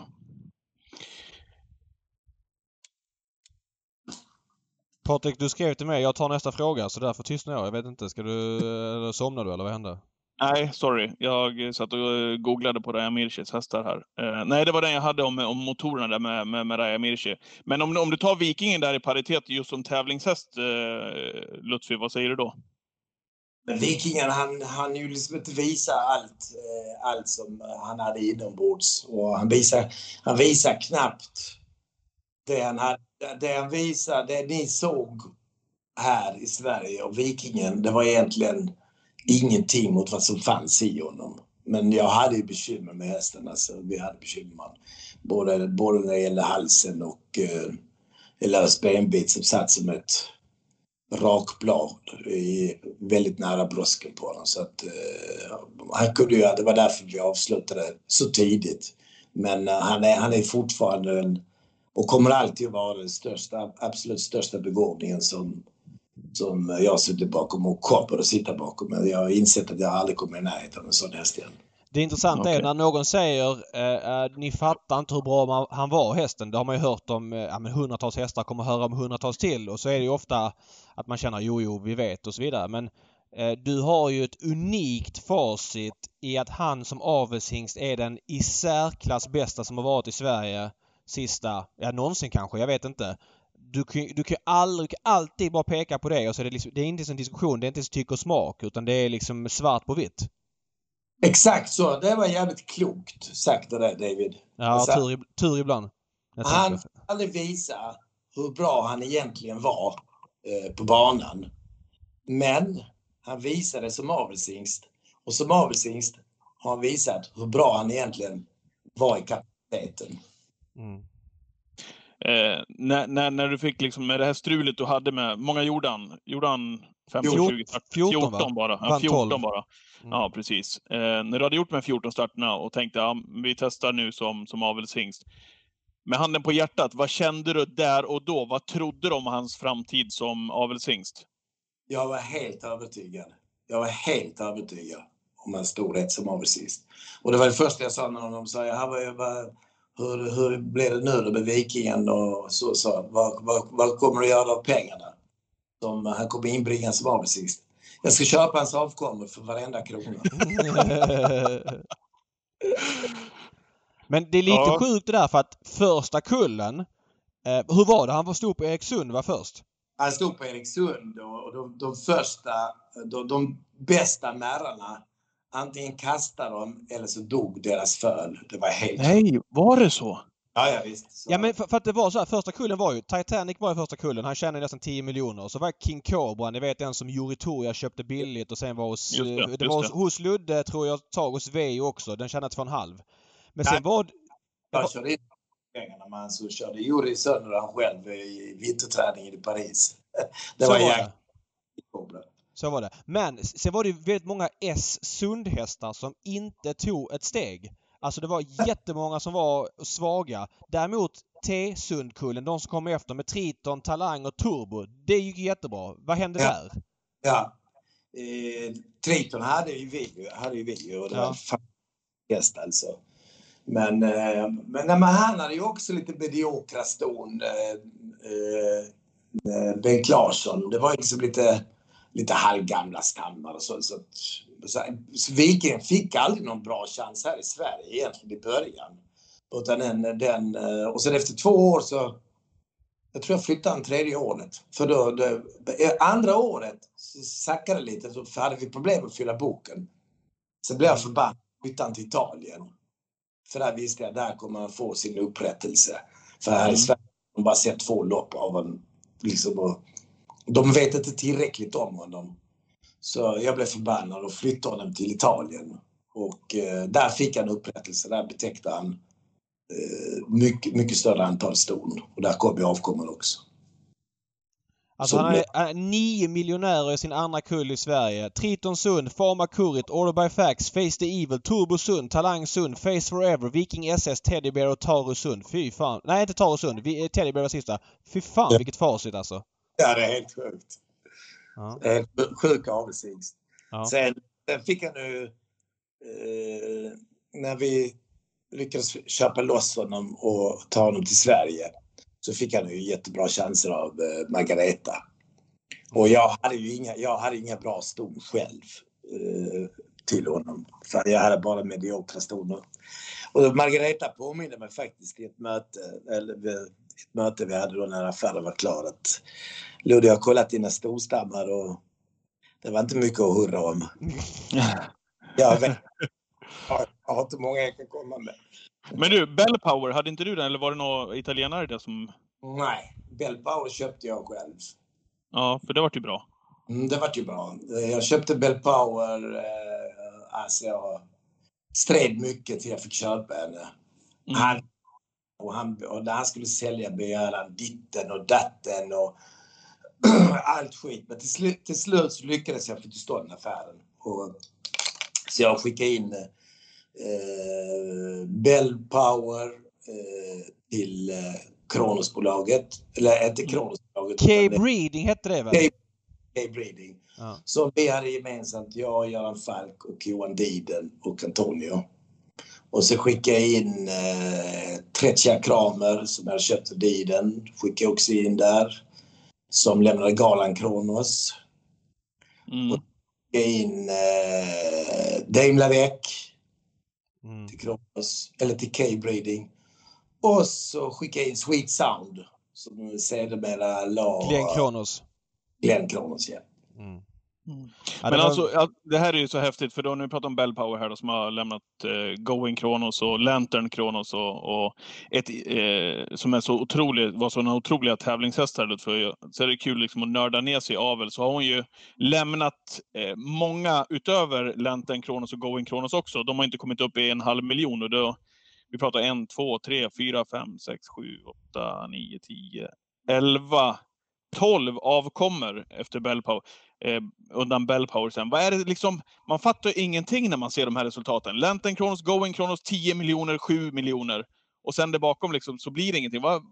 Patrik, du skrev till mig. Jag tar nästa fråga så därför tystnar jag. Jag vet inte. Ska du... Eller somnar du eller vad hände? Nej, sorry. Jag satt och eh, googlade på Raja Mirches hästar här. Eh, nej, det var den jag hade om, om motorerna där med, med, med Raja Mirche. Men om, om du tar Vikingen där i paritet just som tävlingshäst, eh, Lutfi, vad säger du då? Men Vikingarna han, han ju liksom inte visa allt, eh, allt som han hade inombords. Och han visar, han visar knappt det han, hade, det han visar, det ni såg här i Sverige och Vikingen, det var egentligen ingenting mot vad som fanns i honom. Men jag hade ju bekymmer med hästen. Alltså, vi hade bekymmer. Både, både när det gällde halsen och eh, en lös benbit som satt som ett rakblad i, väldigt nära brösken på honom. Så att, eh, han kunde ju, det var därför vi avslutade så tidigt. Men eh, han, är, han är fortfarande en, och kommer alltid att vara den största, absolut största begåvningen som, som jag sitter bakom och kommer att sitta bakom. Men jag har insett att jag aldrig kommer i närheten av en sån häst igen. Det intressanta är Okej. när någon säger eh, eh, ni fattar inte hur bra man, han var hästen. Det har man ju hört om eh, ja, men hundratals hästar kommer höra om hundratals till och så är det ju ofta att man känner jo jo vi vet och så vidare. Men eh, du har ju ett unikt facit i att han som avelshingst är den i särklass bästa som har varit i Sverige sista, ja någonsin kanske, jag vet inte. Du kan, du kan aldrig, alltid bara peka på det och så är det liksom, det är inte ens en diskussion, det är inte ens tyck och smak utan det är liksom svart på vitt. Exakt så. Det var jävligt klokt sagt det där David. Ja, Alltså- tur, tur ibland. Jag Han aldrig visa hur bra han egentligen var eh, på banan. Men han visade som avelshingst och som avelshingst har han visat hur bra han egentligen var i kapaciteten. Mm. Eh, när, när, när du fick liksom med det här strulet du hade med, många gjorde han? Gjorde han 15, 20, 14, 14 va? bara? Ja, Vann 14 12. bara. Mm. Ja, precis. Eh, när du hade gjort med 14 starterna och tänkte ja, vi testar nu som, som avelshingst. Med handen på hjärtat, vad kände du där och då? Vad trodde du om hans framtid som avelshingst? Jag var helt övertygad. Jag var helt övertygad om hans storhet som avelshingst. Och det var det första jag sa när de sa "Ja, vad, vad, hur, hur blir det nu då med Vikingen och så, så vad, vad, vad kommer du göra av pengarna som han kommer inbringa som avelshingst? Jag ska köpa hans avkommor för varenda krona. [laughs] Men det är lite Ja. sjukt det där för att första kullen... Eh, hur var det? Han var stor på Erikssund var först? Han stod på Eriksund och, och de, de första, de, de bästa märrarna, antingen kastade de eller så dog deras föl. Det var helt... Nej, var det så? Ja, ja visst. Så. Ja men för, för, att det var så här, första kullen var ju, Titanic var ju första kullen, han tjänade nästan 10 miljoner. Så var King Cobra, ni vet den som Juri Toja köpte billigt och sen var hos... Just det, eh, det var hos, det. hos Ludde tror jag, ett tag hos Veijo också. Den tjänade två och en halv. Men sen Nej. var... Jag körde in pengarna men så körde Juri sönder han själv i vinterträningen i Paris. [laughs] Det så var var det. coolt. Så var det. Men sen var det ju väldigt många S Sundhästar som inte tog ett steg. Alltså det var jättemånga som var svaga. Däremot T Sundkullen, de som kom efter med Triton, Talang och Turbo, det gick jättebra. Vad hände Ja. där? Ja. Eh, Triton hade ju vi, hade ju vi och det Ja. var fan häst alltså. Men, eh, men men han hade ju också lite mediokra ston. Eh, eh, Bengt Larsson. Det var ju liksom lite, lite halvgamla stammar och så. Så, att, Viking fick aldrig någon bra chans här i Sverige egentligen i början. Utan den, den, eh, och sen efter två år så jag tror jag flyttade han tredje året. För då, det, andra året så sackade det lite så hade vi problem att fylla boken. Sen blev jag förbannad och flyttade till Italien. För där visste jag, där kommer han få sin upprättelse. För här i Mm. Sverige har de bara sett två lopp av honom. Liksom, de vet inte tillräckligt om honom. Så jag blev förbannad och flyttade honom till Italien. Och eh, där fick han upprättelse. Där betäckte han eh, mycket, mycket större antal ston. Och där kom ju avkomman också. Alltså Så han är, är nio miljonärer i sin andra kull i Sverige. Triton Sund, Pharma Kurit, Order by Fax, Face the Evil, Turbo Sund, Talang Sund, Face Forever, Viking SS, Teddy Bear och Taru Sund. Fy fan. Nej, inte Taru Sund. Vi, eh, Teddy Bear var sista. Fy fan Ja. vilket facit alltså. Ja, det är helt sjukt. Ja. En sjuk avelsingst. Ja. Sen, sen fick han nu, eh, när vi lyckades köpa loss honom och ta honom till Sverige, så fick han ju jättebra chanser av eh, Margareta. Och jag hade ju inga, jag hade inga bra ston själv eh, till honom. För jag hade bara mediokra ston. Och Margareta påminner mig faktiskt i ett möte, eller ett möte vi hade då när affären var klar att Ludde, jag har kollat dina storstammar och det var inte mycket att hurra om. [laughs] Jag vet. Jag har inte många jag kan komma med. Men du, Bell Power, hade inte du den eller var det några italienare där som... Nej, Bellpower köpte jag själv. Ja, för det vart ju bra. Mm, det vart ju bra. Jag köpte Bellpower. Eh, alltså jag stred mycket till jag fick köpa henne. Mm. Han, och, han, och när han skulle sälja begärde han ditten och datten och [clears throat] allt skit. Men till, slut, till slut så lyckades jag få till stånd affären. Och, så jag skickade in eh, Bell Power eh, till eh, Kronosbolaget. Eller inte Kronosbolaget. Utan Reading hette det väl? Cape Breeding. Ja. Som vi hade gemensamt, jag, Göran Falk och Johan Diden och Antonio. Och så skickade jag in eh, Tretja Kramer som jag hade köpt av Diden. Skickade jag också in där. Som lämnade Galan Kronos. Mm. Skickade in eh, Dame Lavec Mm. till Kronos, eller till K-Breeding. Och så skickade jag in Sweet Sound som sedermera la Glenn Kronos. Glenn Kronos, ja. Mm. Mm. Ja, det Men var- alltså, det här är ju så häftigt, för då vi pratar om Bell Power här då, som har lämnat eh, Going Kronos och Lantern Kronos och, och ett, eh, som är så otroligt, var sådana otroliga tävlingshästar. För, så är det kul liksom att nörda ner sig i avel. Så har hon ju lämnat eh, många utöver Lantern Kronos och Going Kronos också. De har inte kommit upp i en halv miljon. Och då, vi pratar en, två, tre, fyra, fem, sex, sju, åtta, nio, tio, elva, tolv avkommer efter Bell Power eh, undan Bell Power sen. Vad är det liksom, man fattar ingenting när man ser de här resultaten. Lenten Kronos, Going Kronos 10 miljoner, 7 miljoner. Och sen där bakom liksom, så blir det ingenting. Vad,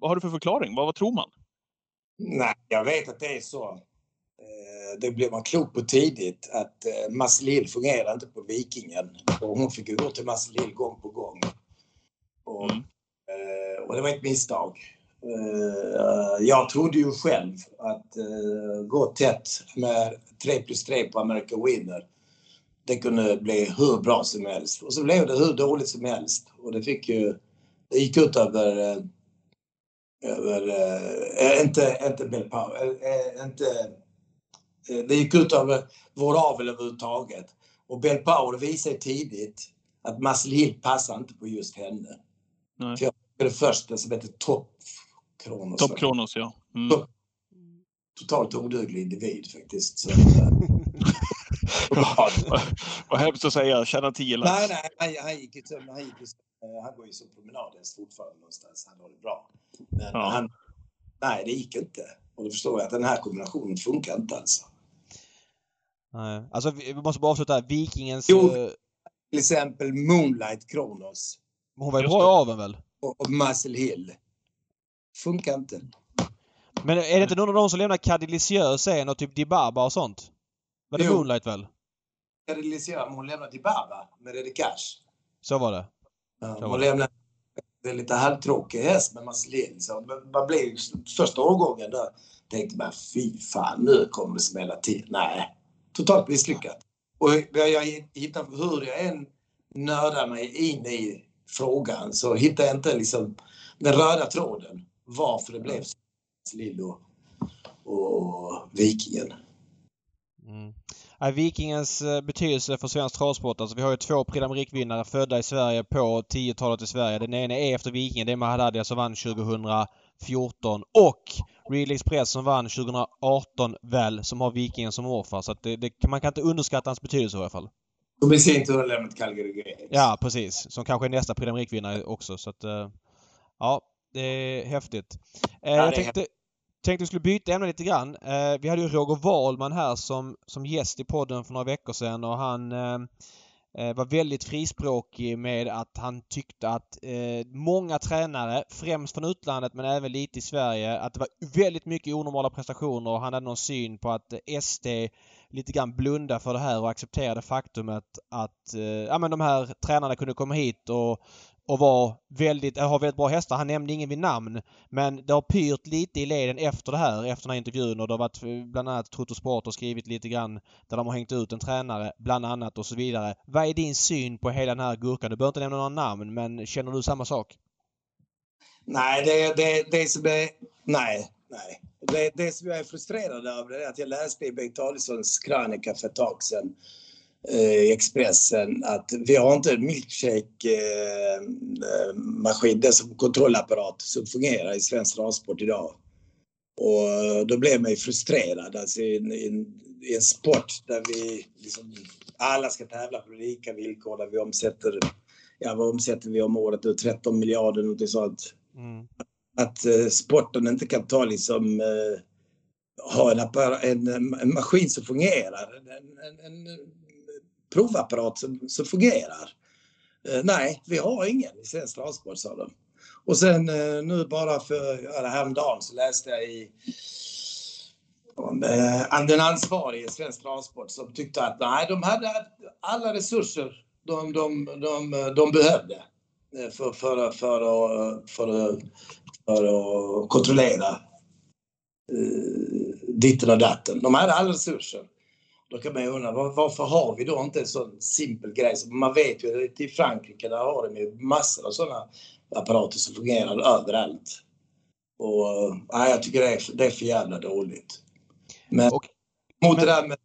vad har du för förklaring? Vad, vad tror man? Nej, jag vet att det är så. Eh, Det blev man klok på tidigt att eh, Mats Lill fungerar inte på Vikingen. Och hon fick gå till Mats Lill gång på gång. Och, Mm. eh, och det var ett misstag. Eh, Jag trodde ju själv att eh, gå tätt med 3 plus 3 på America Winner det kunde bli hur bra som helst. Och så blev det hur dåligt som helst. Och det fick ju... Det gick ut över eh, över inte, inte Bell Power, äh, inte, det gick ut över vår avel överhuvudtaget. Och Bell Power visade tidigt att Muscle Hill passar inte på just henne. Nej. För jag det första som heter Top Kronos. Top Kronos, ja. Mm. Totalt oduglig individ faktiskt. Så, [laughs] [laughs] Vad hemskt att säga, tjäna 10 lax. nej, nej, han, han gick ju som, han gick ju som, eh, han går ju som promenadhäst fortfarande någonstans. Han har det bra. Men Ja. han, nej, det gick inte. Och då förstår jag att den här kombinationen funkar inte alltså. Nej. Alltså vi måste bara avsluta här. Vikingens... Jo. eh, Till exempel Moonlight Kronos hon var ju bra i aveln väl? och, och Muscle Hill. Funkar inte. Men är det inte någon av dem som lämnar Cadillicieux sen och typ Dibaba och sånt? Var det Jo. Moonlight väl? Cadillicieux, men hon lämnade till Baba med Eddie Cash. Så var det. Ja, hon det. lämnade en lite halvtråkig häst med Hill. Så man blev första årgången där tänkte man fy fan nu kommer det smälla till. Nej, totalt misslyckat. Och jag, jag hittar, hur jag än nördar mig in i frågan så hittar jag inte liksom den röda tråden. Varför det blev så Lill och, Vikingen. Mm. Vikingens eh, betydelse för svensk travsport. Alltså vi har ju två Prix d'Amérique-vinnare födda i Sverige på 10-talet i Sverige. Den ena är efter Vikingen. Det är Mahadadia som vann 2014 och Real Express som vann 2018 väl som har Vikingen som morfar. Så det, det, man kan inte underskatta hans betydelse i alla fall. Som i sin tur har lämnat Calgary Games. Ja, precis. Som kanske är nästa Prix d'Amérique-vinnare också. Så att, eh, ja, det är häftigt. Eh, Ja, jag det tänkte, tänkte vi skulle byta ämne lite grann. Eh, vi hade ju Roger Wahlman här som, som gäst i podden för några veckor sedan och han eh, eh, var väldigt frispråkig med att han tyckte att eh, många tränare, främst från utlandet men även lite i Sverige, att det var väldigt mycket onormala prestationer och han hade någon syn på att SD lite grann blunda för det här och accepterade faktumet att eh, ja, men de här tränarna kunde komma hit och, och var väldigt, har väldigt bra hästar. Han nämnde ingen vid namn. Men det har pyrt lite i leden efter det här, efter den här intervjun och det har varit eh, bland annat Trotto Sport har skrivit lite grann där de har hängt ut en tränare bland annat och så vidare. Vad är din syn på hela den här gurkan? Du behöver inte nämna några namn men känner du samma sak? Nej, det, det, det som är... Nej, nej. Det, det som jag är frustrerad över är att jag läste i Bengt Adielssons krönika för ett tag sedan i Expressen att vi har inte en milkshake-maskin, det som kontrollapparat som fungerar i svensk travsport idag. Och eh, då blev man ju frustrerad alltså i, en- i, en- sport där vi liksom, alla ska tävla på lika villkor, där vi omsätter, ja vad omsätter vi om året nu, 13 miljarder, något sånt Mm. att eh, sporten inte kan ta liksom eh, ha en, en, en maskin som fungerar. En, en provapparat som, som fungerar. Eh, nej, vi har ingen i svensk transport, sa de. Och sen eh, nu bara för ja, häromdagen så läste jag i om eh, den ansvarige i svensk transport som tyckte att nej, de hade alla resurser de, de, de, de behövde eh, för, för, för, att, för, för att kontrollera eh, ditten och datten. De hade alla resurser. Då kan man ju undra var, varför har vi då inte en sån simpel grej? Man vet ju att i Frankrike där har de ju massor av sådana apparater som fungerar överallt. Och nej, jag tycker det är, det är för jävla dåligt. Men Och- mot men- det där med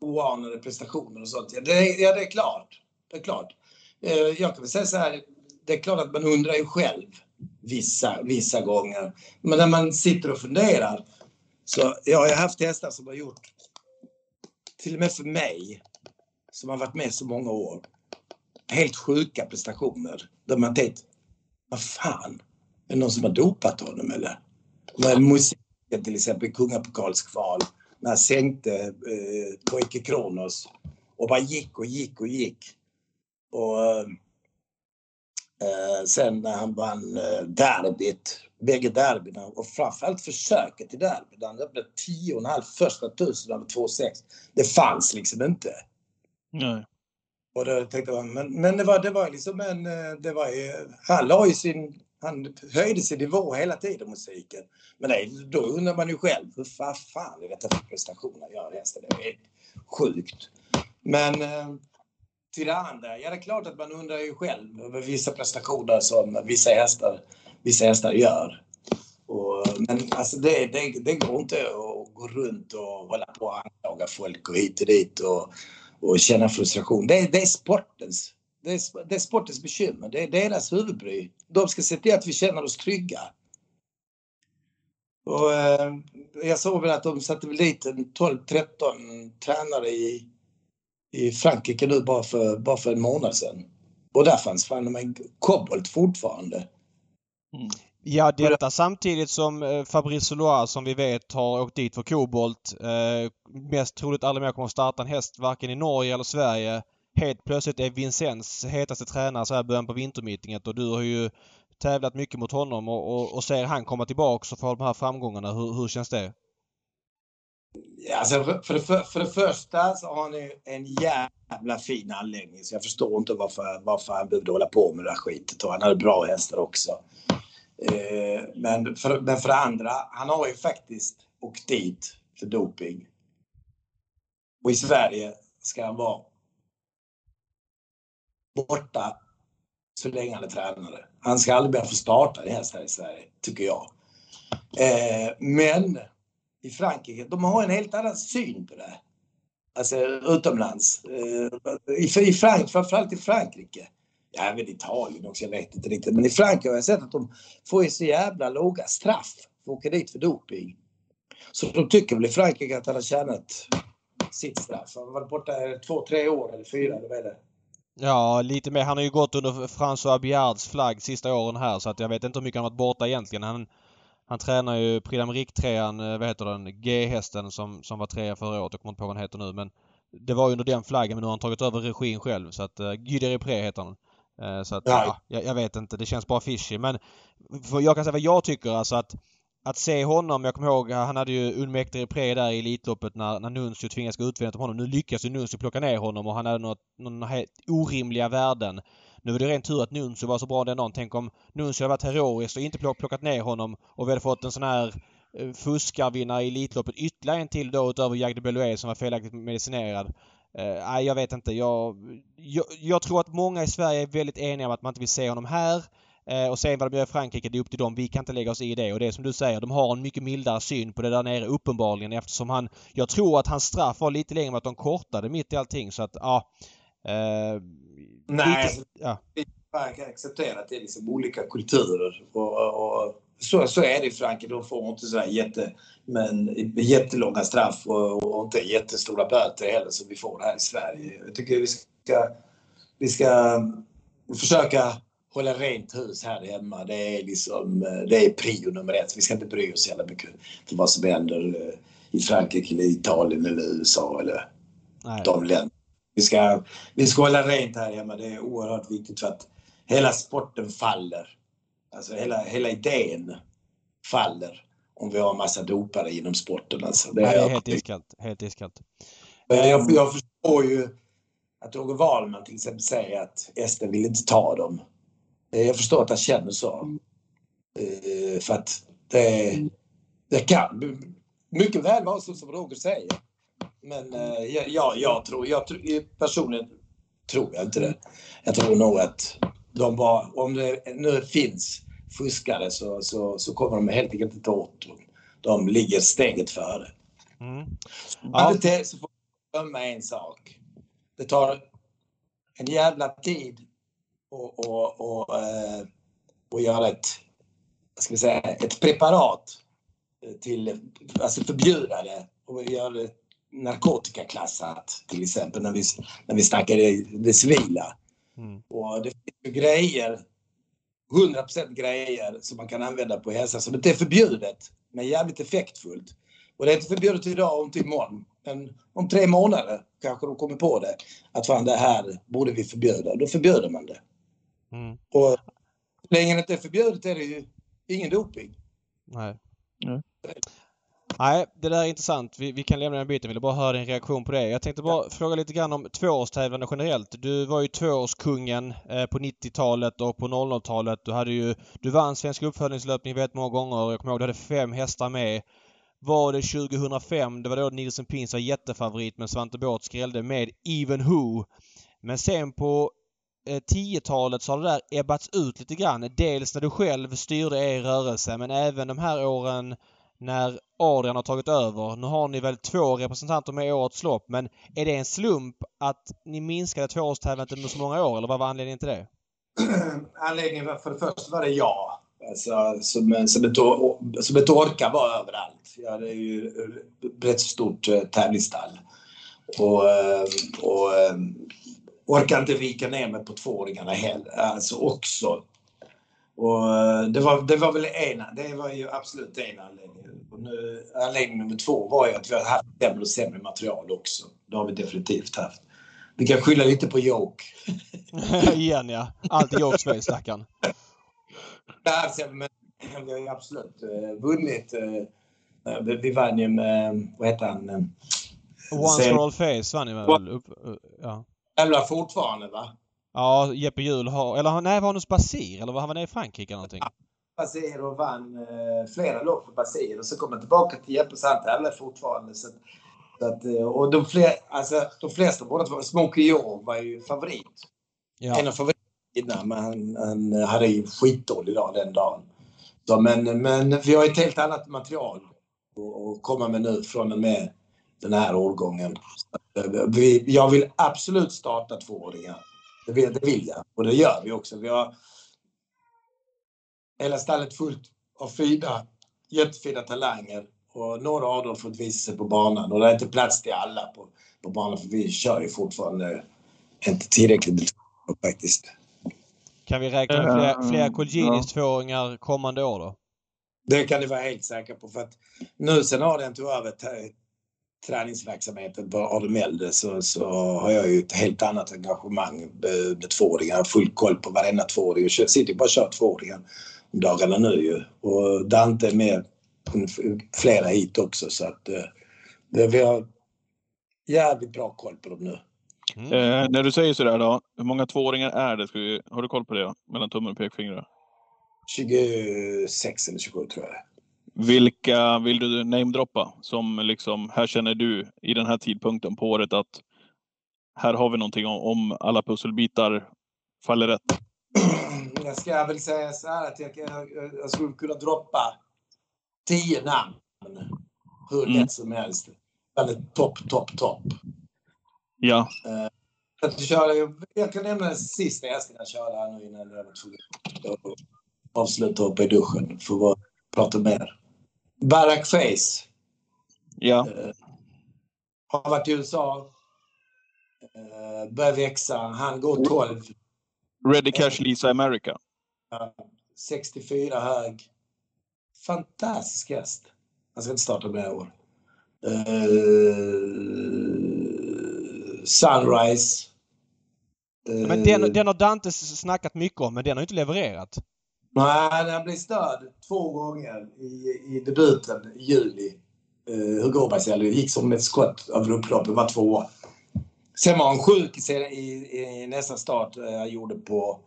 oanade prestationer och sånt. Ja, det, är- ja, det är klart. Det är klart. Eh, Jag kan väl säga så här. Det är klart att man undrar ju själv vissa, vissa gånger. Men när man sitter och funderar. Så jag har haft hästar som har gjort, till och med för mig, som har varit med så många år, helt sjuka prestationer. Där man tänkt, vad fan, är det någon som har dopat honom eller? Med musiken till exempel i Kungapokalskval, när han sänkte eh, pojke Kronos och bara gick och gick och gick. Och eh, eh, eh, sen när han vann eh, derbyt, bägge derbyna och framförallt försöket i derbyt, han öppnade 10,5 första tusen över 2,6. Det fanns liksom inte. Nej. Och då tänkte man, men, men det var, det var liksom en, eh, det var ju, han la ju sin, han höjde sin nivå hela tiden musiken. Men nej, då undrar man ju själv, hur fan, är detta för prestationer jag gör? Det är sjukt. Men till det andra, ja det är klart att man undrar ju själv över vissa prestationer som vissa hästar, vissa hästar gör. Och, men alltså det, det, det går inte att gå runt och hålla på och anklaga folk och hit och dit och, och känna frustration. Det, det är sportens det är, det är sportens bekymmer. Det är deras huvudbry. De ska se till att vi känner oss trygga. Och, eh, jag såg väl att de satte väl dit 12-13 tränare i, i Frankrike nu bara för, bara för en månad sedan. Och där fanns fan en kobolt fortfarande. Mm. Ja, detta samtidigt som eh, Fabrice Loire som vi vet har åkt dit för kobolt. Eh, mest troligt aldrig mer kommer att starta en häst varken i Norge eller Sverige. Helt plötsligt är Vincennes hetaste tränare så här början på vintermeetinget och du har ju tävlat mycket mot honom och, och, och ser han komma tillbaks och få de här framgångarna. Hur, hur känns det? Alltså för, det, för, för det första så har ni en jävla fin anläggning så jag förstår inte varför, varför han behövde hålla på med det där skitet och han hade bra hästar också. Eh, men, för, men för det andra, han har ju faktiskt åkt dit för doping. Och i Sverige ska han vara borta så länge han är tränare. Han ska aldrig mer få starta en häst här i Sverige, tycker jag. Eh, men i Frankrike, de har en helt annan syn på det. Alltså utomlands. Eh, I, i Frank, framförallt i Frankrike. Ja, även Italien också, jag vet inte riktigt. Men i Frankrike har jag sett att de får ju så jävla låga straff för att åka dit för doping. Så de tycker väl i Frankrike att han har tjänat sitt straff. Han har varit borta två, tre år eller fyra, eller vad är det? Ja, lite mer. Han har ju gått under François Biards flagg sista åren här så att jag vet inte hur mycket han varit borta egentligen. Han, han tränar ju Prix d'Amérique-trean, eh, vad heter den, G-hästen som, som var trea förra året. Jag kommer inte på vad han heter nu men det var ju under den flaggen men nu har han tagit över regin själv så att uh, Guy heter han. Uh, så att ja, jag, jag, vet inte, det känns bara fishy men för jag kan säga vad jag tycker alltså att att se honom, jag kommer ihåg han hade ju Unmäktig Pré där i Elitloppet när, när Nuncio tvingades gå utvändigt om honom. Nu lyckas ju Nuncio plocka ner honom och han hade något, några helt orimliga värden. Nu var det rent tur att Nuncio var så bra den dagen. Tänk om Nuncio hade varit heroisk och inte plockat ner honom och vi hade fått en sån här eh, fuskarvinnare i Elitloppet. Ytterligare en till då utöver Jagde Beloué som var felaktigt medicinerad. Uh, nej, jag vet inte. Jag, jag, jag, tror att många i Sverige är väldigt eniga om att man inte vill se honom här. Uh, och sen vad de gör i Frankrike, det är upp till dem. Vi kan inte lägga oss i det. Och det är som du säger, de har en mycket mildare syn på det där nere uppenbarligen eftersom han... Jag tror att hans straff var lite längre med att de kortade mitt i allting så att ja... Eh, Nej, lite, ja. vi kan acceptera att det är liksom olika kulturer. Och, och, så, så är det i Frankrike. De får inte sådär jätte, men, jättelånga straff och, och inte jättestora böter heller som vi får här i Sverige. Jag tycker vi ska, vi ska försöka hålla rent hus här hemma. Det är liksom, det är prio nummer ett. Vi ska inte bry oss så mycket för vad som händer eh, i Frankrike, eller Italien eller USA eller Nej. de länderna. Vi ska, vi ska hålla rent här hemma. Det är oerhört viktigt för att hela sporten faller. Alltså hela, hela idén faller om vi har massa dopare inom sporten. Alltså. Det, är helt iskallt. Helt iskallt. Jag, jag förstår ju att Roger Wahlman till exempel säger att Ester vill inte ta dem. Eh, jag förstår att han känner så. Eh, för att det, det kan mycket väl vara så som Roger säger. Men eh, jag, jag, tror, jag personligen tror jag inte det. Jag tror nog att de bara, om det nu finns fuskare så, så, så kommer de helt enkelt inte åt dem. De ligger steget före. Mm. Ja. Så får man glömma en sak. Det tar en jävla tid och, och, och, eh, och göra ett, ska vi säga, ett preparat till, alltså förbjuda det och göra det narkotikaklassat till exempel när vi, när vi snackar det, det civila. Mm. Och det finns ju grejer, 100% grejer som man kan använda på hälsa som inte är förbjudet men jävligt effektfullt. Och det är inte förbjudet idag och inte imorgon. Men om tre månader kanske de kommer på det. Att fan det här borde vi förbjuda. Då förbjuder man det. Mm. Och så länge det inte är förbjudet är det ju ingen doping. Nej. Mm. Nej, det där är intressant. Vi, vi, kan lämna den biten. Jag ville bara höra din reaktion på det. Jag tänkte bara ja. fråga lite grann om tvåårstävlande generellt. Du var ju tvåårskungen eh, på 90-talet och på 00-talet. Du, hade ju, du vann Svensk uppföljningslöpning väldigt många gånger. Jag kommer ihåg du hade fem hästar med. Var det 2005, det var då Nielsen Pins var jättefavorit men Svante Båth skrällde med Even Who. Men sen på eh, 10-talet så har det där ebbats ut lite grann. Dels när du själv styrde er rörelse men även de här åren när Adrian har tagit över. Nu har ni väl två representanter med i årets lopp men är det en slump att ni minskade tvåårstävlandet under så många år eller vad var anledningen till det? [clears throat] Anledningen var för det första var det jag. Alltså, som, som, ett, som ett orka var överallt. Jag hade ju ett rätt stort eh, tävlingsstall. Och, eh, och eh, orkade inte vika ner mig på tvååringarna heller. Alltså också. Och eh, det var, det var väl ena, det var ju absolut en anledning. Och nu, anledning nummer två var ju att vi har haft sämre och sämre material också. Det har vi definitivt haft. Vi kan skylla lite på Joke. [laughs] Igen ja. Alltid Jokes fel stackarn. [laughs] Men vi har ju absolut eh, vunnit. Eh, vi, vann ju med, vad heter han? Once Sen- for all face vann ni väl? Ja. Tävlar fortfarande va? Ja, Jeppe Hjul har... Eller nej, var han hos Basir? Eller var han nere i Frankrike eller någonting? [laughs] Basir och vann eh, flera lopp för Basir och så kom han tillbaka till Jeppe så han tävlar fortfarande. Så, så att, eh, och de, fler, alltså, de flesta, båda två, Smokey Joe var ju favorit. Ja. En av favoriterna men han, han hade ju skitdålig dag den dagen. Så, men, men vi har ett helt annat material att- komma med nu från och med den här årgången. Eh, Vi, jag vill absolut starta tvååringar. Det vill, det vill jag och det gör vi också. Vi har hela stallet fullt av fina, jättefina talanger och några av dem har fått visa sig på banan och det är inte plats till alla på, på banan för vi kör ju fortfarande inte tillräckligt faktiskt. Kan vi räkna med fler, fler Colginis ja. tvååringar kommande år då? Det kan ni vara helt säkra på för att nu sen Adrian tog över träningsverksamheten på Adam Elde så, så har jag ju ett helt annat engagemang med med tvååringar. Jag har full koll på varenda tvååring. Jag sitter ju bara och kör tvååringar om dagarna nu ju. Och Dante är med flera hit också så att eh, det, vi har jävligt bra koll på dem nu. Mm. Eh, när du säger sådär då, hur många tvååringar är det? Vi, har du koll på det? Mellan tummen och pekfingrar? 26 eller 27 tror jag. Vilka vill du namedroppa? Som liksom, här känner du i den här tidpunkten på året att här har vi någonting om, om alla pusselbitar faller rätt. [clears throat] Jag ska väl säga så här att jag, jag, jag skulle kunna droppa tio namn hur Mm. lätt som helst. Eller topp, topp, topp. Ja, Jag, kör, jag kan nämna den sista jag ska köra här nu innan jag var tvungen att avsluta upp i duschen för att prata mer. Barack Face ja. har varit i USA. Eh, börjar växa. Han går 12. Ready Cash Lisa America. 64 hög. Fantastisk häst. Han ska inte starta med i år. Eh, Sunrise. Men den, den har Dante snackat mycket om men den har inte levererat. Nej, han blev störd två gånger i, i debuten i juli. Uh, Hugo Bergsell gick som ett skott över upploppet, var tvåa. Sen var han sjuk i, i, i nästa start eh, jag gjorde på,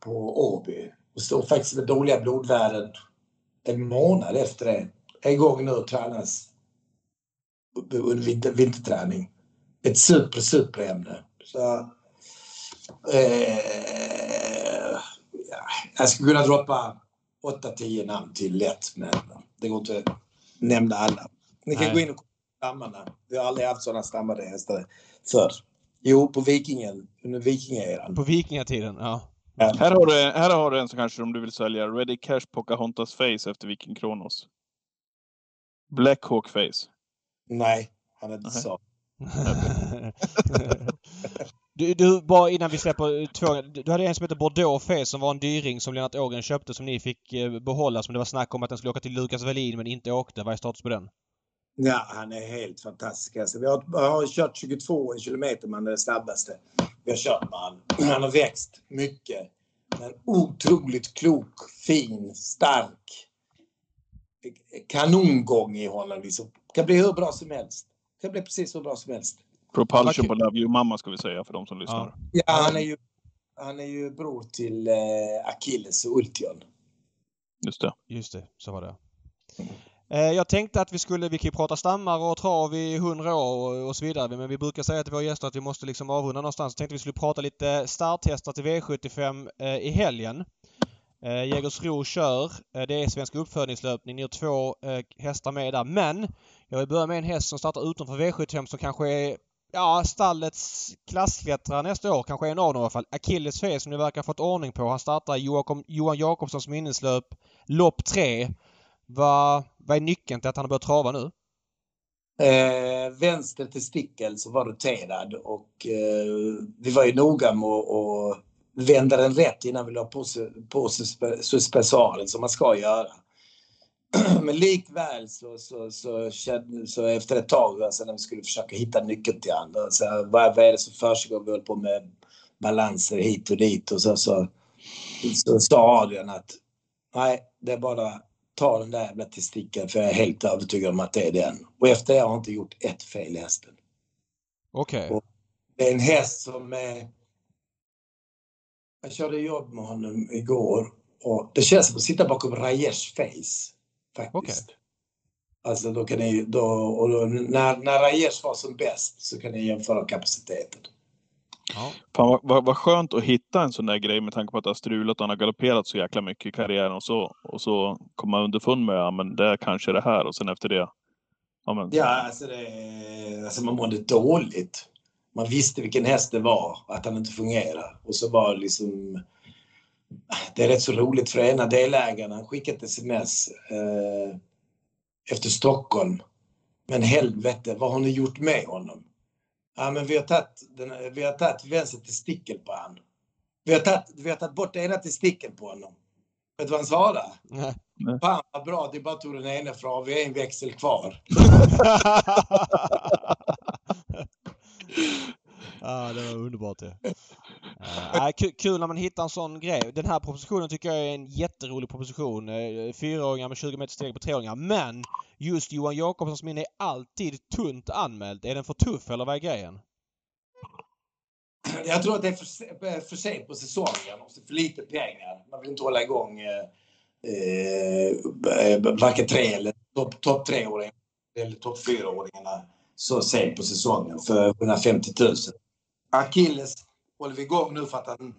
på Åby. Och stod faktiskt med dåliga blodvärden en månad efter det. En gång nu tränas under vinter, vinterträning. Ett super, superämne. Så, eh, jag skulle kunna droppa 8-10 namn till lätt, men det går inte att nämna alla. Ni kan Nej. gå in och kolla stammarna. Vi har aldrig haft sådana stammade hästar förr. Jo, på Vikingen, under Vikingaeran. På vikingatiden, ja. Här har, du, här har du en som kanske om du vill sälja. Ready Cash Pocahontas Face efter Viking Kronos. Black Hawk Face. Nej, han är inte så. [laughs] [laughs] du, du, bara innan vi släpper eh, två. Du hade en som heter Bordeaux Fe som var en dyring som Lennart Ågren köpte som ni fick eh, behålla. Som det var snack om att den skulle åka till Lukas Wallin men inte åkte. Vad är status på den? Ja, han är helt fantastisk. Alltså, vi har, har kört 22 kilometer, man är det snabbaste. Vi har kört med han. [clears throat] Han har växt mycket. Men otroligt klok, fin, stark. Eh, kanongång i honom. Liksom. Kan bli hur bra som helst. Kan bli precis hur bra som helst. Propulsion Vad på Love You Mamma ska vi säga för de som lyssnar. Ja, han är ju, han är ju bror till eh, Achilles och Ultion. Just det. Just det, så var det. Eh, jag tänkte att vi skulle, vi kan ju prata stammar och trav i hundra år och, och så vidare. Men vi brukar säga till våra gäster att vi måste liksom avrunda någonstans. Jag tänkte att vi skulle prata lite starthästar till V75 eh, i helgen. Eh, Jägersro kör. Eh, det är Svensk uppfödningslöpning. Ni har två eh, hästar med där. Men jag vill börja med en häst som startar utanför V75 som kanske är ja, stallets klassklättrare nästa år. Kanske en av dem i alla fall. Achilles Fe som ni verkar ha fått ordning på. Han startar Joakim, Johan Jakobssons minneslöp. Lopp 3. Vad, vad är nyckeln till att han har börjat trava nu? Eh, vänster testikel så var roterad och eh, vi var ju noga med att vända den rätt innan vi la på, på suspensoaren som man ska göra. [clears throat] Men likväl så, så, så, så, så efter ett tag alltså när vi skulle försöka hitta nyckeln till honom. Alltså, vad, vad är det som försiggår? Vi höll på med balanser hit och dit och så, så, så sa Adrian att nej, det är bara ta den där jävla testikeln för jag är helt övertygad om att det är den. Och efter det har jag inte gjort ett fel i hästen. Okej. Okay. Det är en häst som är... Jag körde jobb med honom igår och det känns som att sitta bakom Rajesh face. Faktiskt. Okay. Alltså då kan ni, då, och då, när, när Rajesh var som bäst så kan ni jämföra kapaciteten. Ja. Fan, vad, vad, vad skönt att hitta en sån där grej med tanke på att det har strulat och han har galopperat så jäkla mycket i karriären och så. Och så komma underfund med, ja men det är kanske det här och sen efter det. Ja, men... ja alltså, det, alltså man mådde dåligt. Man visste vilken häst det var, att han inte fungerade. Och så var liksom... Det är rätt så roligt för ena delägaren, han skickade ett sms eh, efter Stockholm. Men helvete, vad har ni gjort med honom? Ja, men vi har tagit, den, vi har tagit vänster testikel på honom. Vi har tagit, vi har tagit bort ena testikeln på honom. Vet du vad han svarade? Nej. Fan vad bra, det är bara tog den ena från. Vi har en växel kvar. [laughs] [laughs] Ja, det var underbart det. Eh, ja. Äh, kul när man hittar en sån grej. Den här propositionen tycker jag är en jätterolig proposition. Eh, fyraåringar med 20 meter steg på treåringar. Men just Johan Jakobssons minne är alltid tunt anmält. Är den för tuff eller vad är grejen? Jag tror att det är för, eh, för sent på säsongen och för lite pengar. Man vill inte hålla igång eh, varken tre eller topp top treåringar eller topp fyraåringarna så sent på säsongen för 150 000. Achilles håller vi igång nu för att han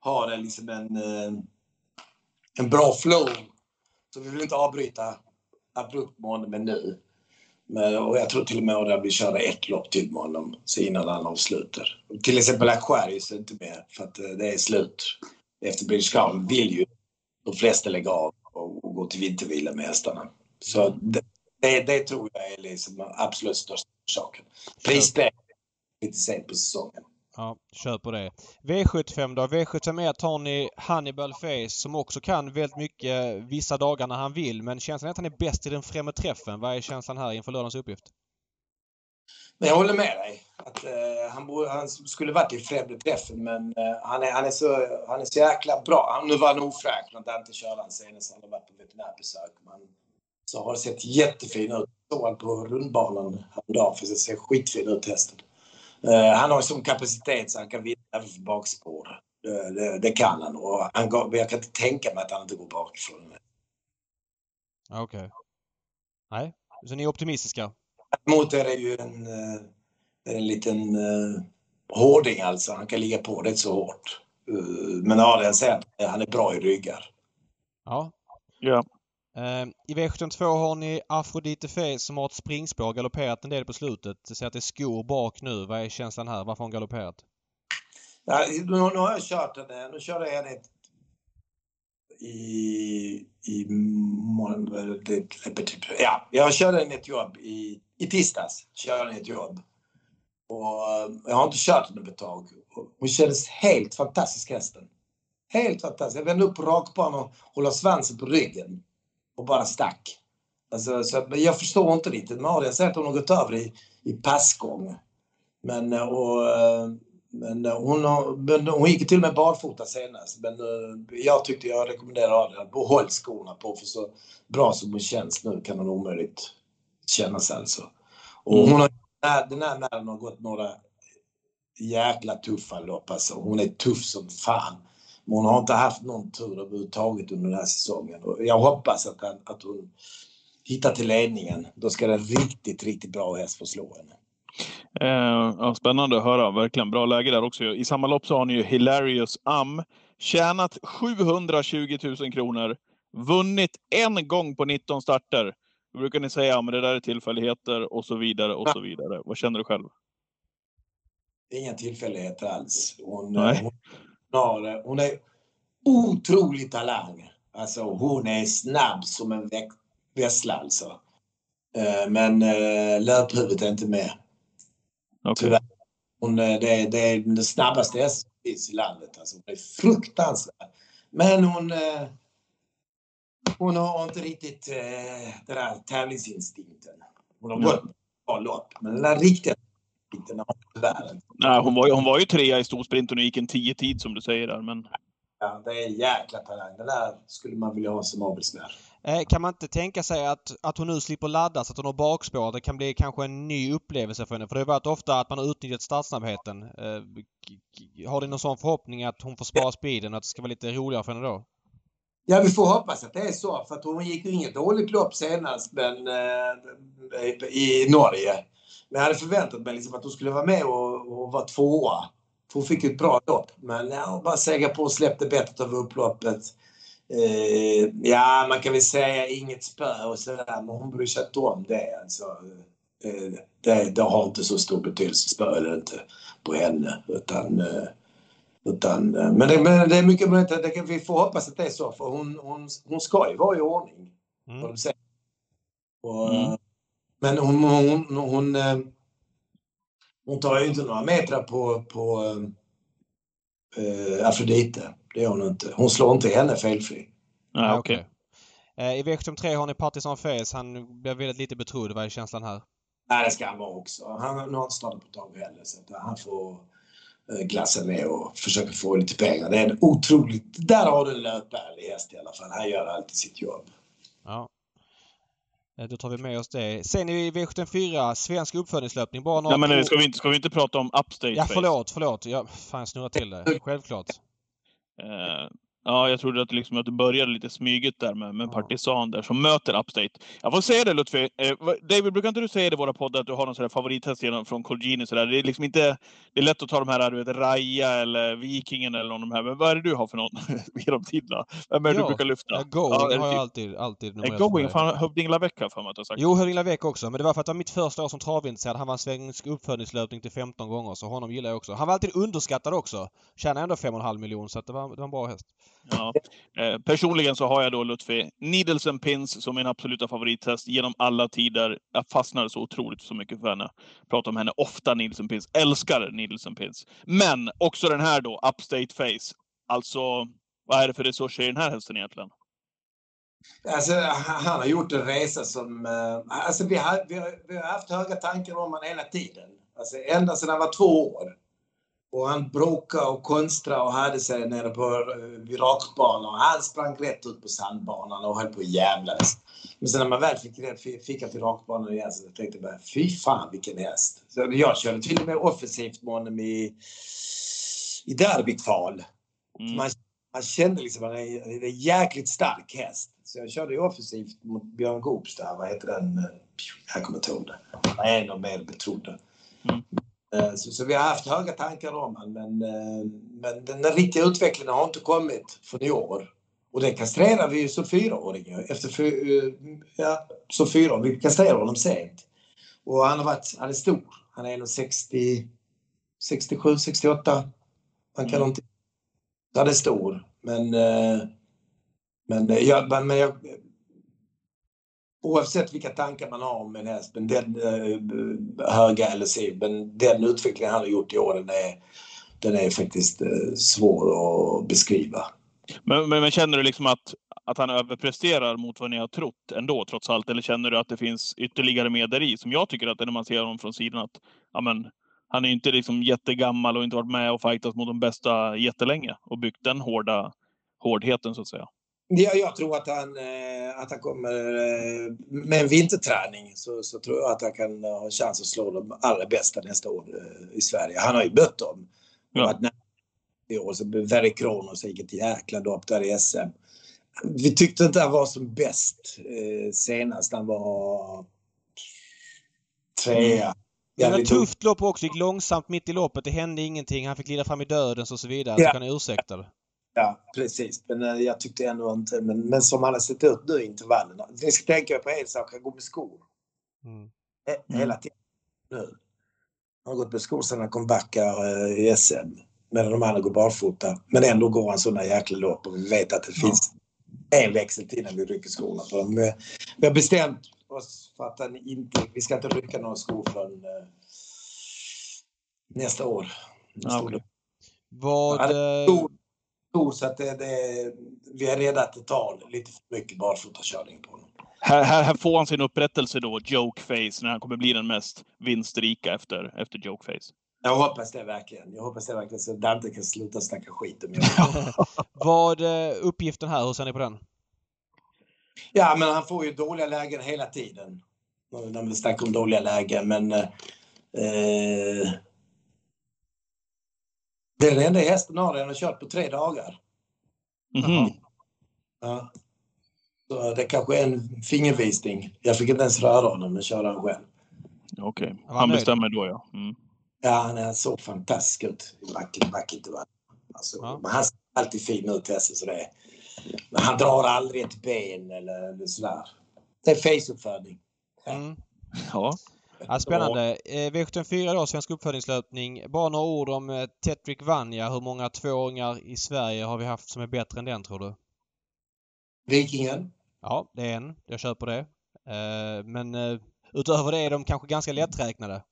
har liksom en, eh, en bra flow. Så vi vill inte avbryta abrupt med honom nu. Men, och jag tror till och med att vi köra ett lopp till med honom så innan han avslutar. Till exempel Aquarius är inte med för att eh, det är slut. Efter British Crown vill ju de flesta lägga av och, och gå till vintervila med hästarna. Så det, det, det, tror jag är liksom absolut största orsaken. Prisläget lite sent på säsongen. Ja, kör på det. V75 då? V751 har ni Hannibal Face som också kan väldigt mycket vissa dagar när han vill. Men känslan är att han är bäst i den främre träffen. Vad är känslan här inför lördagens uppgift? Jag håller med dig. Att, eh, han, borde, han, skulle varit i främre träffen men eh, han, är, han, är så, han är så jäkla bra. Han, nu var han ofräsch för att inte köra han senast. Han har varit på veterinärbesök. Men så har det sett jättefin ut. Såg han på rundbanan häromdagen. För det ser skitfin ut hästen. Eh, han har sån kapacitet så han kan vinna även för bakspår. Det, det, det, kan han och han går, jag kan inte tänka mig att han inte går bakifrån. Okej. Okay. Nej, så ni är optimistiska? Däremot är det ju en, eh, en liten uh, hårding alltså. Han kan ligga på det så hårt. Uh, men Adrian säger att han är bra i ryggar. Ja. Ja. Ehm, I V72 har ni Afrodite Fe som har ett springspår galopperat en del på slutet. Det ser att det är skor bak nu. Vad är känslan här? Varför har hon galopperat? Ja, nu, nu har jag kört henne, Nu körde jag henne i... i ja, jag körde henne ett jobb i, i tisdags. Körde henne ett jobb. Och eh, jag har inte kört henne på ett tag. Hon kändes helt fantastisk hästen. Helt fantastisk. Jag vände upp på rakbanan och håller svansen på ryggen och bara stack. Alltså, så, jag förstår inte riktigt. Maria säger att hon har gått över i, i passgång. Men, eh, och, eh, men, eh, hon, har, hon gick till och med barfota senast. Men jag tyckte jag rekommenderar Adrian att behåll skorna på för så bra som hon känns nu kan hon omöjligt kännas alltså. Och hon har, den här männen har gått några jäkla tuffa lopp alltså. Hon är tuff som fan. Men hon har inte haft någon tur överhuvudtaget under den här säsongen. Och jag hoppas att, han, att hon hitta till ledningen. Då ska det riktigt, riktigt bra häst få slå henne. Eh, ja, spännande att höra. Verkligen bra läge där också. I samma lopp så har ni ju Hilarious Am. Tjänat 720 000 kronor. Vunnit en gång på 19 starter. Då brukar ni säga att det där är tillfälligheter och så vidare och så vidare. Vad känner du själv? Inga tillfälligheter alls. Hon, Nej. hon, har, hon är otrolig talang. Alltså hon är snabb som en vessla alltså. Eh, Men eh, löphuvudet är inte med. Okej. Tyvärr. Hon, eh, det, är, det är den snabbaste hästen som finns i landet. Alltså, hon är fruktansvärd. Men hon, hon har inte riktigt den där tävlingsinstinkten. Hon har gått bra lopp, men den där riktiga instinkten har hon tyvärr inte. Nej, hon, var ju, hon var ju trea i storsprinten och gick en 10-tid som du säger där. Men Ja, det är en jäkla talang. Den där skulle man vilja ha som avelsmär. Eh, Kan man inte tänka sig att, att hon nu slipper ladda så att hon har bakspår? Det kan bli kanske en ny upplevelse för henne. För det har varit ofta att man har utnyttjat startsnabbheten. Eh, Har du någon sån förhoppning att hon får spara speeden och att det ska vara lite roligare för henne då? Ja, vi får hoppas att det är så. För att hon gick ju inget dåligt lopp senast men, eh, i Norge. Men jag hade förväntat mig liksom att hon skulle vara med och, och vara tvåa. För hon fick ju ett bra lopp. Men ja, hon bara segar på och släppte bettet över upploppet. Eh, ja, man kan väl säga inget spö och sådär, men hon bryr sig inte om det. Alltså, eh, det, det har inte så stor betydelse, spö eller inte, på henne. Utan, eh, utan, eh, men, det, men det är mycket möjligt att det kan, vi får hoppas att det är så, för hon, hon, hon ska ju vara i ordning. Mm. Säger. Och, Mm. Men hon, hon, hon, hon, eh, hon tar ju inte några metrar på, på eh, Afrodite. Det gör hon inte. Hon slår inte henne felfri. nej, Ja, okej. Eh, I V73 har ni Partisan Face. Han blev väldigt lite betrodd. Vad är känslan här? Nej, det ska han vara också. Han nu har inte startat på ett tag heller. Så han får eh, glassa med och försöka få lite pengar. Det är en otroligt... Där har du en löpärlig häst i alla fall. Han gör alltid sitt jobb. Ja. Eh, Då tar vi med oss det. Sen i V74, svensk uppföljningslöpning. Bara några Nej, men ska vi, inte, ska vi inte prata om Upstate Ja, förlåt, förlåt. Jag fan snurrar till det. [laughs] Självklart. Eh, ja, jag trodde att, liksom, att det började lite smyget där med, med. Partisan där som möter Upstate. Jag får säga det Lutfi. Eh, David, brukar inte du säga det i våra poddar att du har någon sån här favorithäst från? Så där? Det är liksom inte... Det är lätt att ta de här, du vet, Raja eller Vikingen eller någon av de här. Men vad är det du har för någon [laughs] genom tiderna? Vem är det du Ja, brukar lyfta? Ja, going Ja, har jag typ- alltid, alltid Eh, numrerat på Going? Fan, Hövding Lavec har jag för mig att du har sagt. Jo, Hövding Lavec också. Men det var för att det var mitt första år som travintresserad. Han var en svensk uppföljningslöpning till 15 gånger, så honom gillar jag också. Han var alltid underskattad också. Tjänade ändå 5,5 miljoner, så det, var, det var en bra häst. Ja. Eh, personligen så har jag då Lutfi Needles and Pins som min absoluta favorithäst genom alla tider. Jag fastnade så otroligt så mycket för henne. Pratar om henne ofta, Needles and Pins. Älskar Needles and Pins. Men också den här då, Upstate Face. Alltså, vad är det för resurser i den här hästen egentligen? Alltså, han har gjort en resa som... Eh, alltså, vi, har, vi, har, vi har haft höga tankar om honom hela tiden. Alltså, ända sedan han var två år. Och han bråkade och konstrade och hade sig nere på uh, vid rakbanan. Han sprang rätt ut på sandbanan och höll på att jävlas. Men sen när man väl fick, fick, han till rakbanan igen så tänkte jag bara, fy fan vilken häst. Så jag körde till och med offensivt med honom i, i derbykval. Mm. Man, man kände liksom att det är en jäkligt stark häst. Så jag körde ju offensivt mot Björn Goops där. Vad heter den? Eh, Jag kommer inte ihåg det. Han är en av mer betrodda. Mm. Eh, Så, så vi har haft höga tankar om honom men, eh, men den riktiga utvecklingen har inte kommit för i år. Och det kastrerar vi ju som fyraåring. Efter fy, eh, ja, som fyra. Vi kastrerar honom sent. Och han har varit, han är stor. Han är nog 60, 67, 68. Han kan Mm. inte... Han är stor. Men, men, jag, men jag, oavsett vilka tankar man har om en häst, men den eh, höga LSI, men den utvecklingen han har gjort i år, den är, den är faktiskt eh, svår att beskriva. Men, men, men känner du liksom att, att han överpresterar mot vad ni har trott ändå, trots allt? Eller känner du att det finns ytterligare mer där i? Som jag tycker att det är när man ser honom från sidan, att amen, han är inte liksom jättegammal och inte varit med och fightat mot de bästa jättelänge och byggt den hårda hårdheten så att säga. Ja, jag tror att han, eh, att han kommer eh, med en vinterträning så, så tror jag att han kan ha chans att slå de allra bästa nästa år eh, i Sverige. Han har ju mött dem. Ja. I år. Så Very Kronos gick ett jäkla lopp där i SM. Vi tyckte inte han var som bäst senast. Han var trea. Det var Jävligt ett tufft lopp också. gick långsamt mitt i loppet. Det hände ingenting. Han fick glida fram i dödens och så vidare. Ja. Så kan ursäkta det. Ja, precis. Men eh, jag tyckte ändå inte... Men, men som han har sett ut nu i intervallerna. Ni ska tänka på en sak. Han går med skor. Mm. Mm. Hela tiden. Nu. Han har gått med skor sedan han kom backar eh, i SM. Medan de andra går barfota. Men ändå går han sådana jäkla lopp och vi vet att det Ja. finns en växel till när vi rycker skorna på dem. Vi- har bestämt oss för att han inte, vi ska inte rycka några skor förrän eh, nästa år. Nästa okej. år. Vad... eh, skor så att det, det, vi rädda att det tar lite för mycket barfotakörning på honom. Här, här, här får han sin upprättelse då, Jokeface, när han kommer bli den mest vinstrika efter, efter Jokeface. Jag hoppas det verkligen. Jag hoppas det verkligen så Dante kan sluta snacka skit om. [laughs] Vad... eh, Uppgiften här, hur ser ni på den? Ja, men han får ju dåliga lägen hela tiden. När vi snackar om dåliga lägen, men... Eh, det är den enda hästen har den har kört på tre dagar. Mhm. Ja. Så det är kanske är en fingervisning. Jag fick inte ens röra honom, den körde han själv. Okej, var han bestämmer då ja. Mm. Ja, han såg fantastisk ut i backen. alltså, Ja. Men han ser alltid fin ut, Tesse, så det är. Men han drar aldrig ett ben eller, eller sådär. Det är faceuppfödning. Mm. Ja. Ja, [laughs] spännande. Eh, V74 då, svensk uppfödningslöpning. Bara några ord om eh, Tetrick Vanja. Hur många tvååringar i Sverige har vi haft som är bättre än den tror du? Vikingen. Ja, det är en. Jag köper det. Eh, men eh, utöver det är de kanske ganska lätträknade.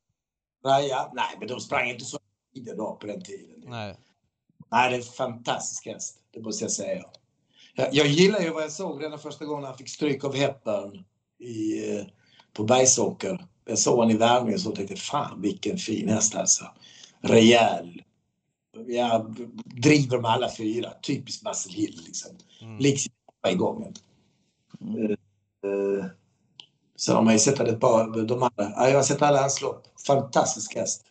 Raja. Nej, men de sprang inte så tider då på den tiden. Nej. Nej, det är en fantastisk häst. Det måste jag säga. Jag, jag gillar ju vad jag såg redan första gången han fick stryk av Hepburn i, på Bergsåker. Jag såg honom i värmningen och så tänkte fan vilken fin häst alltså. Rejäl. Jag driver med alla fyra. Typiskt Marcel Hill liksom. Mm. Liksom i gången. Mm. Eh, Så har man ju sett ett par, de andra. Ja, jag har sett alla hans lopp. Fantastisk häst.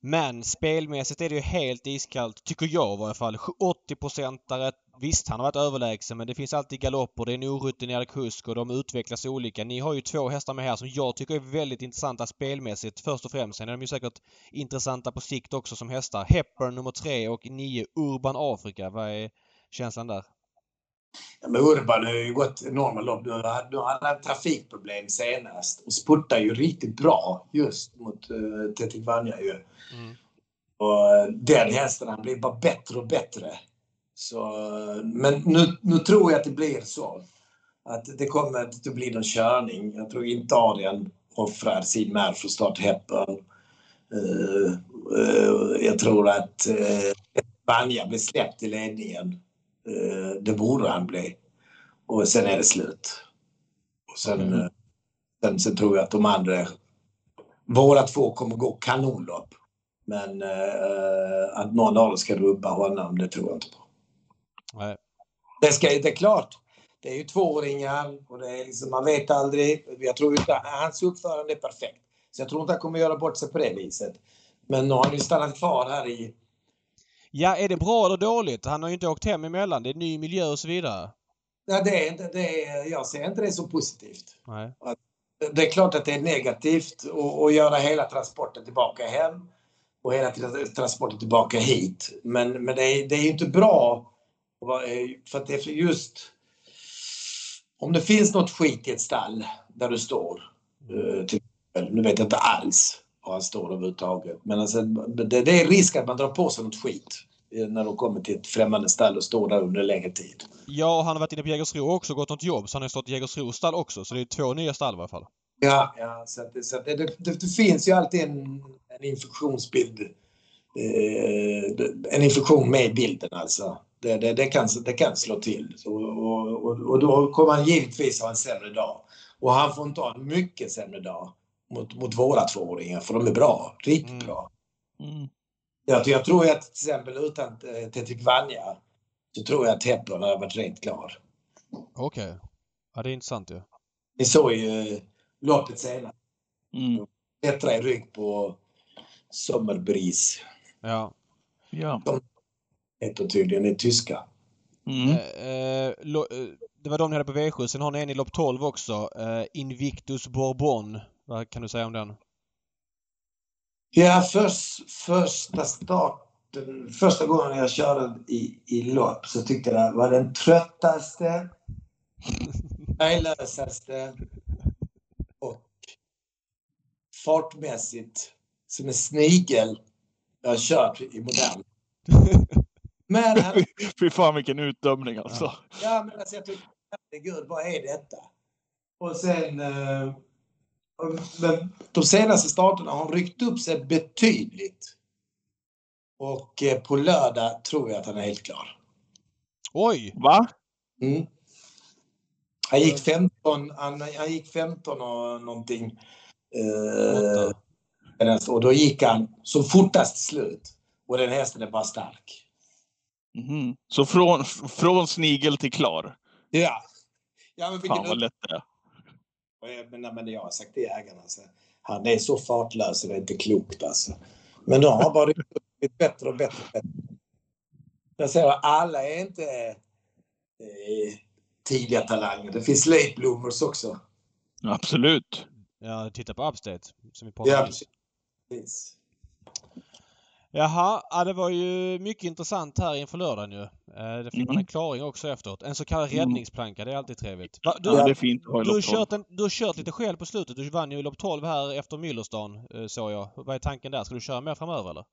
Men spelmässigt är det ju helt iskallt, tycker jag i varje fall. 80-procentare. Visst, han har varit överlägsen men det finns alltid galopper. Det är en orutinerad kusk och de utvecklas olika. Ni har ju två hästar med här som jag tycker är väldigt intressanta spelmässigt först och främst. Sen är de ju säkert intressanta på sikt också som hästar. Hepburn nummer tre och nio Urban Afrika. Vad är känslan där? Ja, men Urban har ju gått enorma lopp. Nu har han trafikproblem senast och spurtar ju riktigt bra just mot uh, Tetik Vanja ju. Mm. Och eh, den hästen, han blir bara bättre och bättre. Så, eh, men nu, nu tror jag att det blir så. Att det kommer att bli någon körning. Jag tror inte Adrian offrar sin mär för att starta Hepburn. Eh, eh, jag tror att uh, Vanja blir släppt i ledningen. Eh, det borde han bli. Och sen är det slut. Och sen, Mm. eh, sen, sen tror jag att de andra, våra två kommer gå kanonlopp. Men eh, att någon av dem ska rubba honom, det tror jag inte på. Nej. Det, ska, det är klart, det är ju tvååringar och det är liksom, man vet aldrig. Jag tror inte hans uppförande är perfekt. Så jag tror inte han kommer göra bort sig på det viset. Men nu har han ju stannat kvar här i Ja, är det bra eller dåligt? Han har ju inte åkt hem emellan. Det är ny miljö och så vidare. Ja, det är, inte- det är, jag ser inte det som positivt. Nej. Det är klart att det är negativt att, göra hela transporten tillbaka hem och hela tra- transporten tillbaka hit. Men, men det, är, det är ju inte bra för att det är för just om det finns något skit i ett stall där du står, eh, till nu vet jag inte alls var han står överhuvudtaget, men alltså, det, det är risk att man drar på sig något skit när de kommer till ett främmande stall och står där under längre tid. Ja, och han har varit inne på Jägersro också och gått något jobb. Så han har stått i Jägersro stall också. Så det är två nya stall i alla fall. Ja, ja så, att, så att det, det, det finns ju alltid en, en infektionsbild. Eh, en infektion med i bilden alltså. Det, det, det, kan, det kan slå till. Så, och, och, och då kommer han givetvis ha en sämre dag. Och han får inte ha en mycket sämre dag mot, mot våra tvååringar för de är bra. Riktigt Mm. bra. Mm. Jag, jag tror att till exempel utan eh, Tetrick Vanja så tror jag att Hepburn hade varit rent klar. Okej. Ja, det är intressant ju. Ni såg ju eh, loppet senare. Mm. Petra i rygg på Sommerbris. Ja. Ja. heter tydligen är tyska. Mm. Eh, lo, eh, det var de ni hade på V7. Sen har ni en i lopp 12 också. Eh, Invictus Bourbon. Vad kan du säga om den? Ja, först, första starten, första gången jag körde i, i lopp så tyckte jag det var den tröttaste, [laughs] färglösaste och fartmässigt som en snigel jag har kört i modern. [laughs] Men han, Fy fan vilken utdömning alltså. ja, men alltså jag tyckte, herregud, vad är detta? Och sen, eh, men de senaste starterna har han ryckt upp sig betydligt. Och eh, på lördag tror jag att han är helt klar. Oj! Va? Mm. Han gick 15, han, han gick 15 och någonting. Eh, och då gick han som fortast till slut. Och den hästen är bara stark. Mhm. Så från, från snigel till klar? Ja. Ja, men vilken Fan vad lätt det är. Men, men jag har sagt till ägarna, alltså, han är så fartlös så det är inte klokt alltså. Men de har bara blivit bättre och bättre. Och bättre. Jag säger alla är inte eh, tidiga talanger. Det finns late bloomers också. Absolut. Ja, titta på Upstate som vi pratade Ja, om. Precis. Jaha, ja, det var ju mycket intressant här inför lördagen ju. Eh, Det fick man Mm. en klaring också efteråt. En så kallad Mm. räddningsplanka, det är alltid trevligt. Va, du, Ja, det är fint att ha i du, har kört en, du har kört lite själv på slutet. Du vann ju lopp 12 här efter Müllerstan, eh, såg jag. Vad är tanken där? Ska du köra mer framöver eller?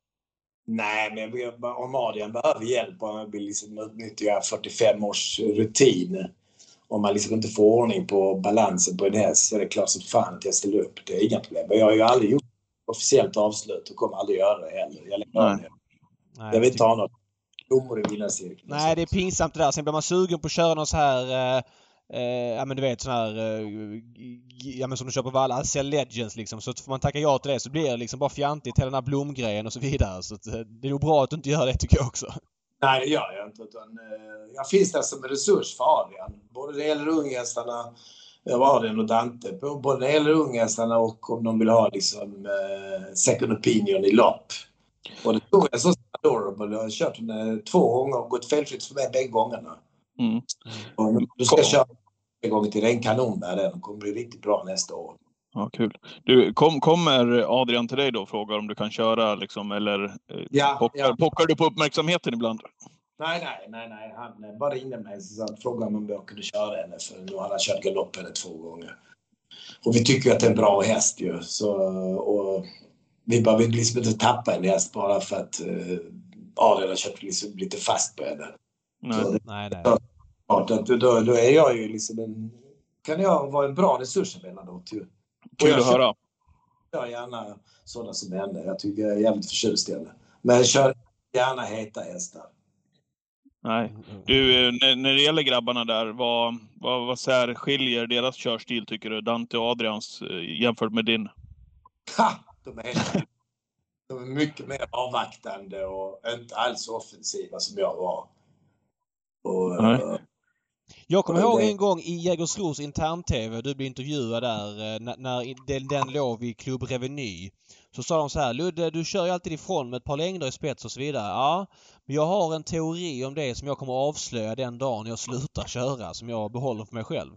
Nej, men vi- om Adrian behöver hjälp och han vill liksom utnyttja 45 års rutin. Om man liksom inte får ordning på balansen på en häst så är det klart som fan att jag ställer upp. Det är inga problem. Jag har ju aldrig gjort officiellt avslut och kommer aldrig göra det heller. Jag, Nej. det. Nej, jag vill inte ha något blommor i vinnarcirkeln. Nej, det är pinsamt det där. Sen blir man sugen på att köra någon så här eh, eh, ja men du vet sån här, eh, ja men som du kör på Valla, Cell Legends liksom. Så får man tacka ja till det så blir det liksom bara fjantigt hela den här blomgrejen och så vidare. Så att, eh, det är nog bra att du inte gör det tycker jag också. Nej, det gör jag inte. Utan, eh, jag finns där som en resurs för Adrian. Både det gäller unghästarna, jag var Adrian och Dante, både när det gäller unghästarna och om de vill ha liksom, eh, second opinion i lopp. Och det tog jag så adorable. Jag har kört den eh, två gånger och gått felfritt för mig bägge gångerna. Mm. Och du ska jag köra en gång till. Det är en kanon där. Den kommer bli riktigt bra nästa år. Ja, kul. Du, kom, kommer Adrian till dig då och frågar om du kan köra liksom, eller eh, Ja, pockar, ja. pockar du på uppmärksamheten ibland? Nej, nej, nej, nej. Han eh, bara ringde mig och frågade om jag kunde köra henne för nu har han kört galopp henne två gånger. Och vi tycker att det är en bra häst ju. Så, och vi bara vill liksom inte tappa en häst bara för att uh, Adrian har kört liksom lite fast på henne. Nej. Så det Nej, nej. Då, då är jag ju liksom en... Kan jag vara en bra resurs emellanåt ju. Kul jag att höra. kör gärna sådana som henne. Jag tycker jag är jävligt förtjust i henne. Men jag kör gärna heta hästar. Nej. Du, eh, när, det gäller grabbarna där, vad, vad, vad särskiljer deras körstil tycker du? Dante och Adrians eh, jämfört med din? Ha! De är, helt, de är mycket mer avvaktande och inte alls offensiva som jag var. Och, Nej. eh, Jag kommer ihåg en gång i Jägersros intern-TV, du blev intervjuad där, när, när den, den låg vid Club Reveny. Så sa de så här, Ludde du kör ju alltid ifrån med ett par längder i spets och så vidare. Ja, men jag har en teori om det som jag kommer avslöja den dagen jag slutar köra, som jag behåller för mig själv.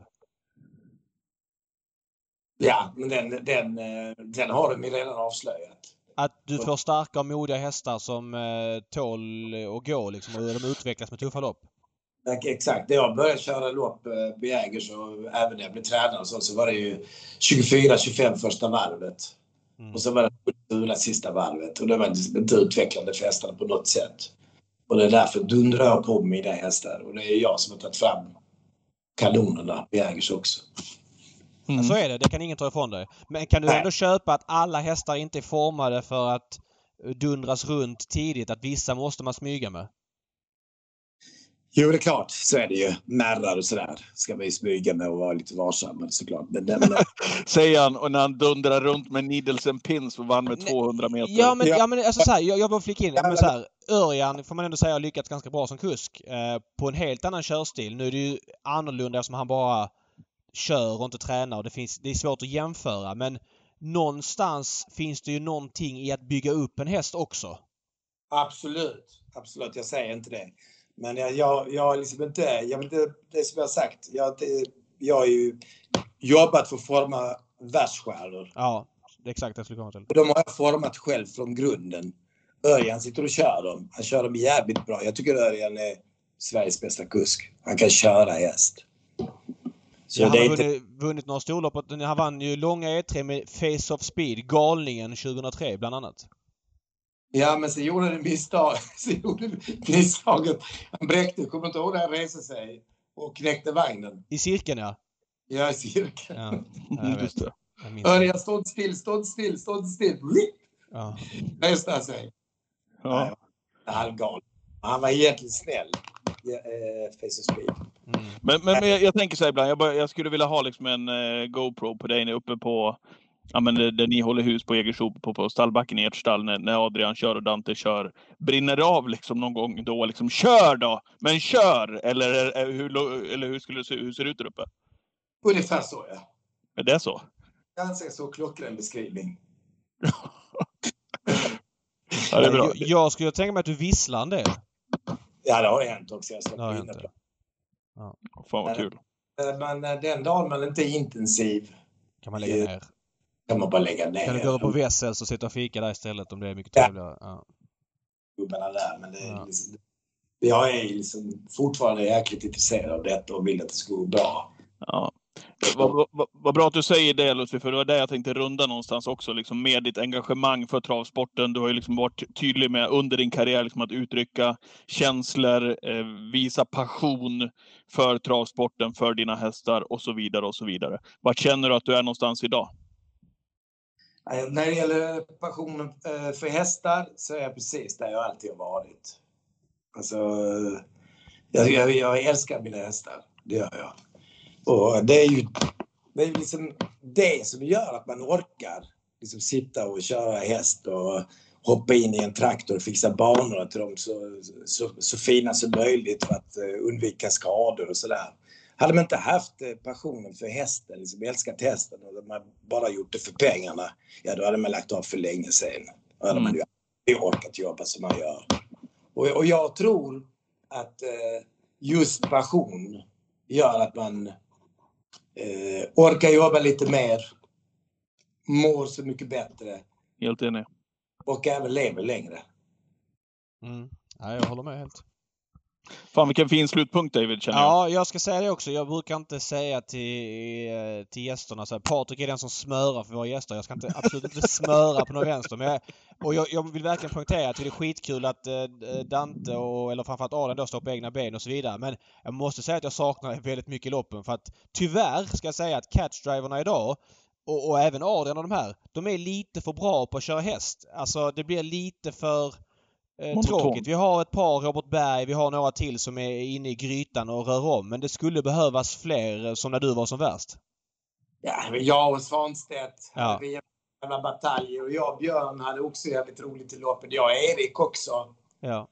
ja, men den, den, eh, den har de ju redan avslöjat. Att du får starka och modiga hästar som eh, tål att gå liksom och de utvecklas med tuffa lopp. Exakt. När jag började köra lopp eh, på Jägers och även när jag blev tränare och så, så var det ju 24-25 första varvet. Mm. Och så var det fula sista varvet. Och det var liksom inte utvecklande för hästarna på något sätt. Och det är därför dundrar jag på med mina hästar. Och det är jag som har tagit fram kanonerna på Jägers också. Mm. Så är det, det kan ingen ta ifrån dig. Men kan du Nej. ändå köpa att alla hästar inte är formade för att dundras runt tidigt? Att vissa måste man smyga med? Jo, det är klart. Så är det ju. Märrar och sådär ska man ju smyga med och vara lite varsam såklart. Men, men, [laughs] Säger han och när han dundrar runt med needles and pins och vann med Nej. 200 meter. Ja men, Ja. ja, men alltså så här, jag, jag bara flika in. Men- så här, Örjan får man ändå säga har lyckats ganska bra som kusk. Eh, på en helt annan körstil. Nu är det ju annorlunda eftersom han bara kör och inte tränar och det, finns, det är svårt att jämföra. Men någonstans finns det ju någonting i att bygga upp en häst också. absolut. Absolut, jag säger inte det. Men jag, jag, jag liksom inte, jag inte, det som jag har sagt, jag, det, jag har ju jobbat för att forma världsstjärnor. Ja, det exakt det jag skulle komma till. Och de har jag format själv från grunden. Örjan sitter och kör dem. Han kör dem jävligt bra. Jag tycker Örjan är Sveriges bästa kusk. Han kan köra häst. Så han har inte... vunnit, vunnit några storlopp. Han vann ju långa E3 med Face of Speed, Galningen 2003 bland annat. Ja, men så gjorde han misstag. [laughs] Så gjorde misstaget. Han bräckte, kommer inte ihåg när han reste sig och knäckte vagnen? I cirkeln ja. Ja, i cirkeln. Ja, [laughs] jag vet det. Örjan stod still, stod still, stod still. Ja. Reste han sig. Ja. Halvgalen. Han var egentligen snäll. Eh, face of speed. Mm. Men, men, men jag, jag, tänker så här ibland, jag, bara, jag skulle vilja ha liksom en uh, GoPro på dig uppe på ja, men där ni håller hus på Jägersro på, på stallbacken i ert stall när, när Adrian kör och Dante kör. Brinner det av liksom någon gång då? Liksom, kör då! Men kör! Eller, hur, eller hur, skulle det se, hur ser det ut där uppe? Ungefär så ja. Är det så? Ganska så klockren beskrivning. [laughs] ja, det är bra. Jag, jag skulle tänka mig att du visslar en del. Ja, det har hänt också. Jag ska det har hänt, ja. Fan vad kul. Men eh, den dagen man inte är intensiv kan man lägga ner kan man bara lägga ner. Kan du gå på Wessels och sitta och fika där istället om det är mycket trevligare? Ja. Gubbarna där, men det är ja. liksom, jag är liksom fortfarande jäkligt intresserad av detta och vill att det ska gå bra. Ja. Vad, vad, vad, bra att du säger det Ludvig, för det var det jag tänkte runda någonstans också. Liksom med ditt engagemang för travsporten. Du har ju liksom varit tydlig med under din karriär liksom att uttrycka känslor, eh, visa passion för travsporten, för dina hästar och så vidare och så vidare. Vart känner du att du är någonstans idag? När det gäller passionen eh, för hästar så är jag precis där jag alltid har varit. Alltså, jag, jag, jag älskar mina hästar, det gör jag. Och det är ju det är liksom det som gör att man orkar liksom sitta och köra häst och hoppa in i en traktor och fixa banorna till dem så, så, så fina som möjligt för att eh, undvika skador och sådär. Hade man inte haft eh, passionen för hästen, liksom älskat hästen och man bara gjort det för pengarna, ja då hade man lagt av för länge sedan. Då hade mm. man ju orkat jobba som man gör. Och, och jag tror att eh, just passion gör att man eh, orkar jobba lite mer, mår så mycket bättre. Helt enig. Och även lever längre. Mm. Ja, jag håller med helt. Fan vilken fin slutpunkt David känner jag. Ja, jag ska säga det också. Jag brukar inte säga till, eh, till gästerna så här, Patrik är den som smörar för våra gäster. Jag ska inte, absolut inte smöra på någon vänster. Men jag, och jag, jag, vill verkligen poängtera att det är skitkul att eh, Dante och, eller framförallt Adrian då står på egna ben och så vidare. Men jag måste säga att jag saknar väldigt mycket i loppen för att tyvärr ska jag säga att catchdriverna idag och, och även Adrian och de här, de är lite för bra på att köra häst. Alltså det blir lite för eh, tråkigt. Vi har ett par, Robert Berg, vi har några till som är inne i grytan och rör om. Men det skulle behövas fler eh, som när du var som värst. Ja, jag och Svanstedt ja. vi jävla bataljer och jag och Björn hade också jävligt roligt i loppet. Jag och Erik också. Ja.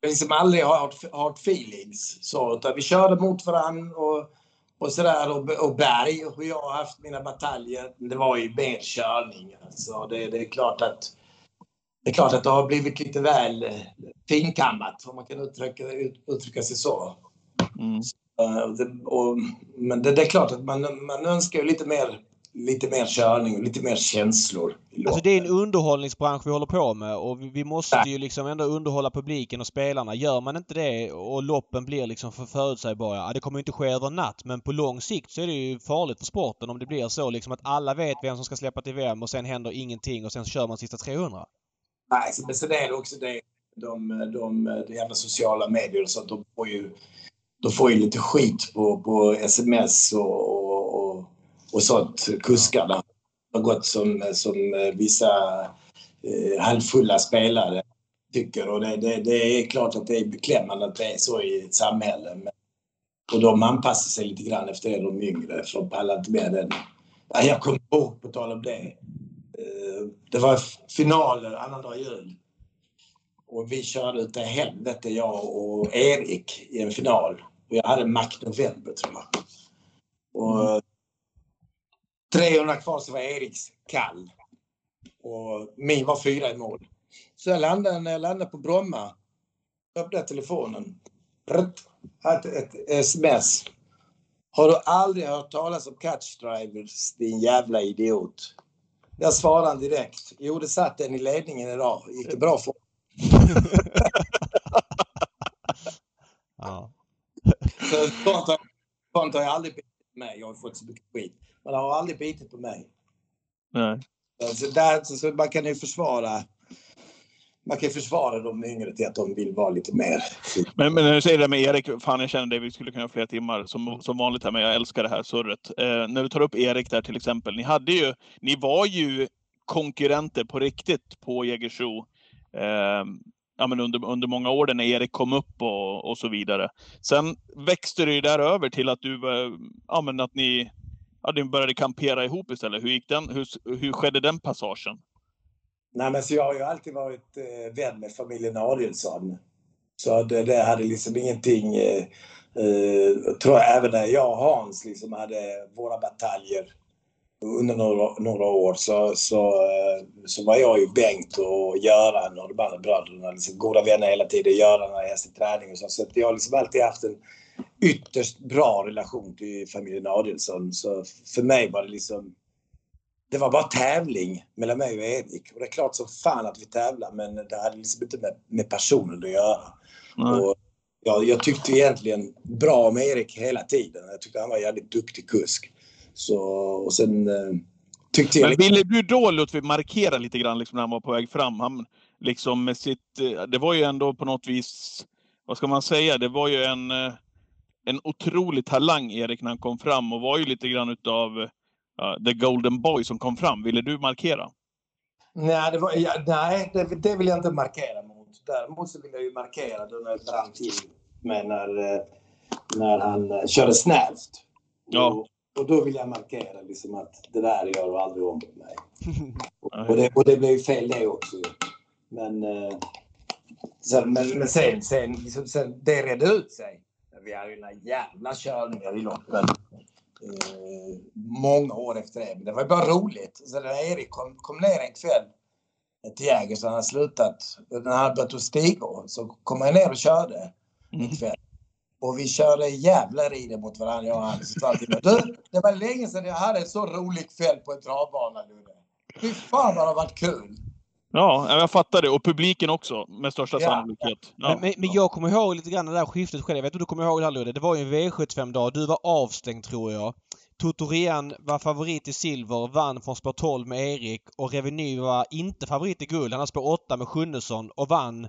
Vi liksom aldrig har hard feelings. Så, utan vi körde mot varandra och, och sådär. Och, och Berg och jag har haft mina bataljer. Det var ju mer körning. Alltså, det, det är klart att det är klart att det har blivit lite väl eh, finkammat, om man kan uttrycka, uttrycka sig så. Mm. så och det, och, men det, det, är klart att man, man önskar lite mer, lite mer körning och lite mer känslor. Alltså det är en underhållningsbransch vi håller på med och vi, vi måste Nej. ju liksom ändå underhålla publiken och spelarna. Gör man inte det och loppen blir liksom för förutsägbara, ja, det kommer inte ske över natt men på lång sikt så är det ju farligt för sporten om det blir så liksom att alla vet vem som ska släppa till VM och sen händer ingenting och sen kör man sista 300. Nej, men sen är det också det. De, de, de jävla sociala medier och sånt, de får ju, de får ju lite skit på, på sms och, och, och sånt, kuskarna. har gått som, som vissa eh, halvfulla spelare tycker. Och det, det, det, är klart att det är beklämmande att det är så i ett samhälle. Men, och de anpassar sig lite grann efter det, de yngre, för de pallar inte med den. Ja, jag kommer ihåg, på tal om det, Eh, det var finaler annandag jul. Och vi körde utav helvete jag och Erik i en final. Och jag hade Mac November tror jag. Och mm. 300 kvar så var Eriks kall. Och min var fyra i mål. Så jag landade, när jag landade på Bromma, öppnade telefonen. Ett, ett sms. Har du aldrig hört talas om catch drivers, din jävla idiot? Jag svarade direkt. Jo, det satt en i ledningen idag. Gick det bra för [laughs] Ja. Så Sånt har, sånt har jag aldrig bitit på mig. Jag har fått så mycket skit. Men det har aldrig bitit på mig. Nej. Så, där, så, så man kan ju försvara man kan ju försvara de yngre till att de vill vara lite mer... Men, men när du säger det med Erik, fan jag känner det, vi skulle kunna ha flera timmar som, som vanligt här, men jag älskar det här surret. Eh, när du tar upp Erik där till exempel, ni hade ju, ni var ju konkurrenter på riktigt på Jägersro. Eh, ja, men under, under många år när Erik kom upp och, och så vidare. Sen växte det ju där över till att du, eh, ja men att ni, ja, ni började kampera ihop istället. Hur gick den, hur, hur skedde den passagen? Nej, men så jag har ju alltid varit eh, vän med familjen Adielsson. Så det, det hade liksom ingenting... Eh, eh, tror jag även när jag och Hans liksom hade våra bataljer under några, några år så, så, eh, så var jag ju Bengt och Göran och de andra bröderna liksom goda vänner hela tiden. Göran har häst i träning och så. Så jag har liksom alltid haft en ytterst bra relation till familjen Adielsson. Så för mig var det liksom det var bara tävling mellan mig och Erik. Och det är klart som fan att vi tävlar men det hade liksom inte med, med personen att göra. Och jag, jag tyckte egentligen bra om Erik hela tiden. Jag tyckte han var en jävligt duktig kusk. Så, och sen eh, tyckte jag... Men ville du då Ludvig markera lite grann liksom, när han var på väg fram? Han, liksom med sitt, eh, det var ju ändå på något vis, vad ska man säga, det var ju en, eh, en otrolig talang Erik när han kom fram och var ju lite grann utav uh, the golden boy som kom fram. Ville du markera? Nej, det, var, ja, nej det, det vill jag inte markera mot. Däremot så vill jag ju markera då när jag brann till med när, eh, när han eh, körde snävt. Ja. Och, och då vill jag markera liksom att det där gör du aldrig om mig. [laughs] Och, och, det, och det blev ju fel det också. Men, eh, sen, men, men sen, sen, liksom, sen det redde ut sig. Vi hade ju några jävla körningar i loppen. Eh, många år efter det. Men det var bara roligt. Så när Erik kom, kom ner en kväll till Jäger så han hade slutat. När han hade börjat att stiga så kom han ner och körde en kväll. Och vi körde jävla rider mot varandra jag och han. Så sa till mig, Du, det var länge sedan jag hade en så rolig kväll på en travbana Ludde. Fy fan vad det har varit kul! Ja, jag fattar det. Och publiken också, med största Ja. sannolikhet. Ja. Men, men, men jag kommer ihåg lite grann det där skiftet själv. Jag vet inte om du kommer ihåg det här Ludde. Det var ju en V75-dag. Du var avstängd tror jag. Totorian var favorit i silver, vann från spår 12 med Erik och Reveny var inte favorit i guld. Han hade spår 8 med Sjunnesson och vann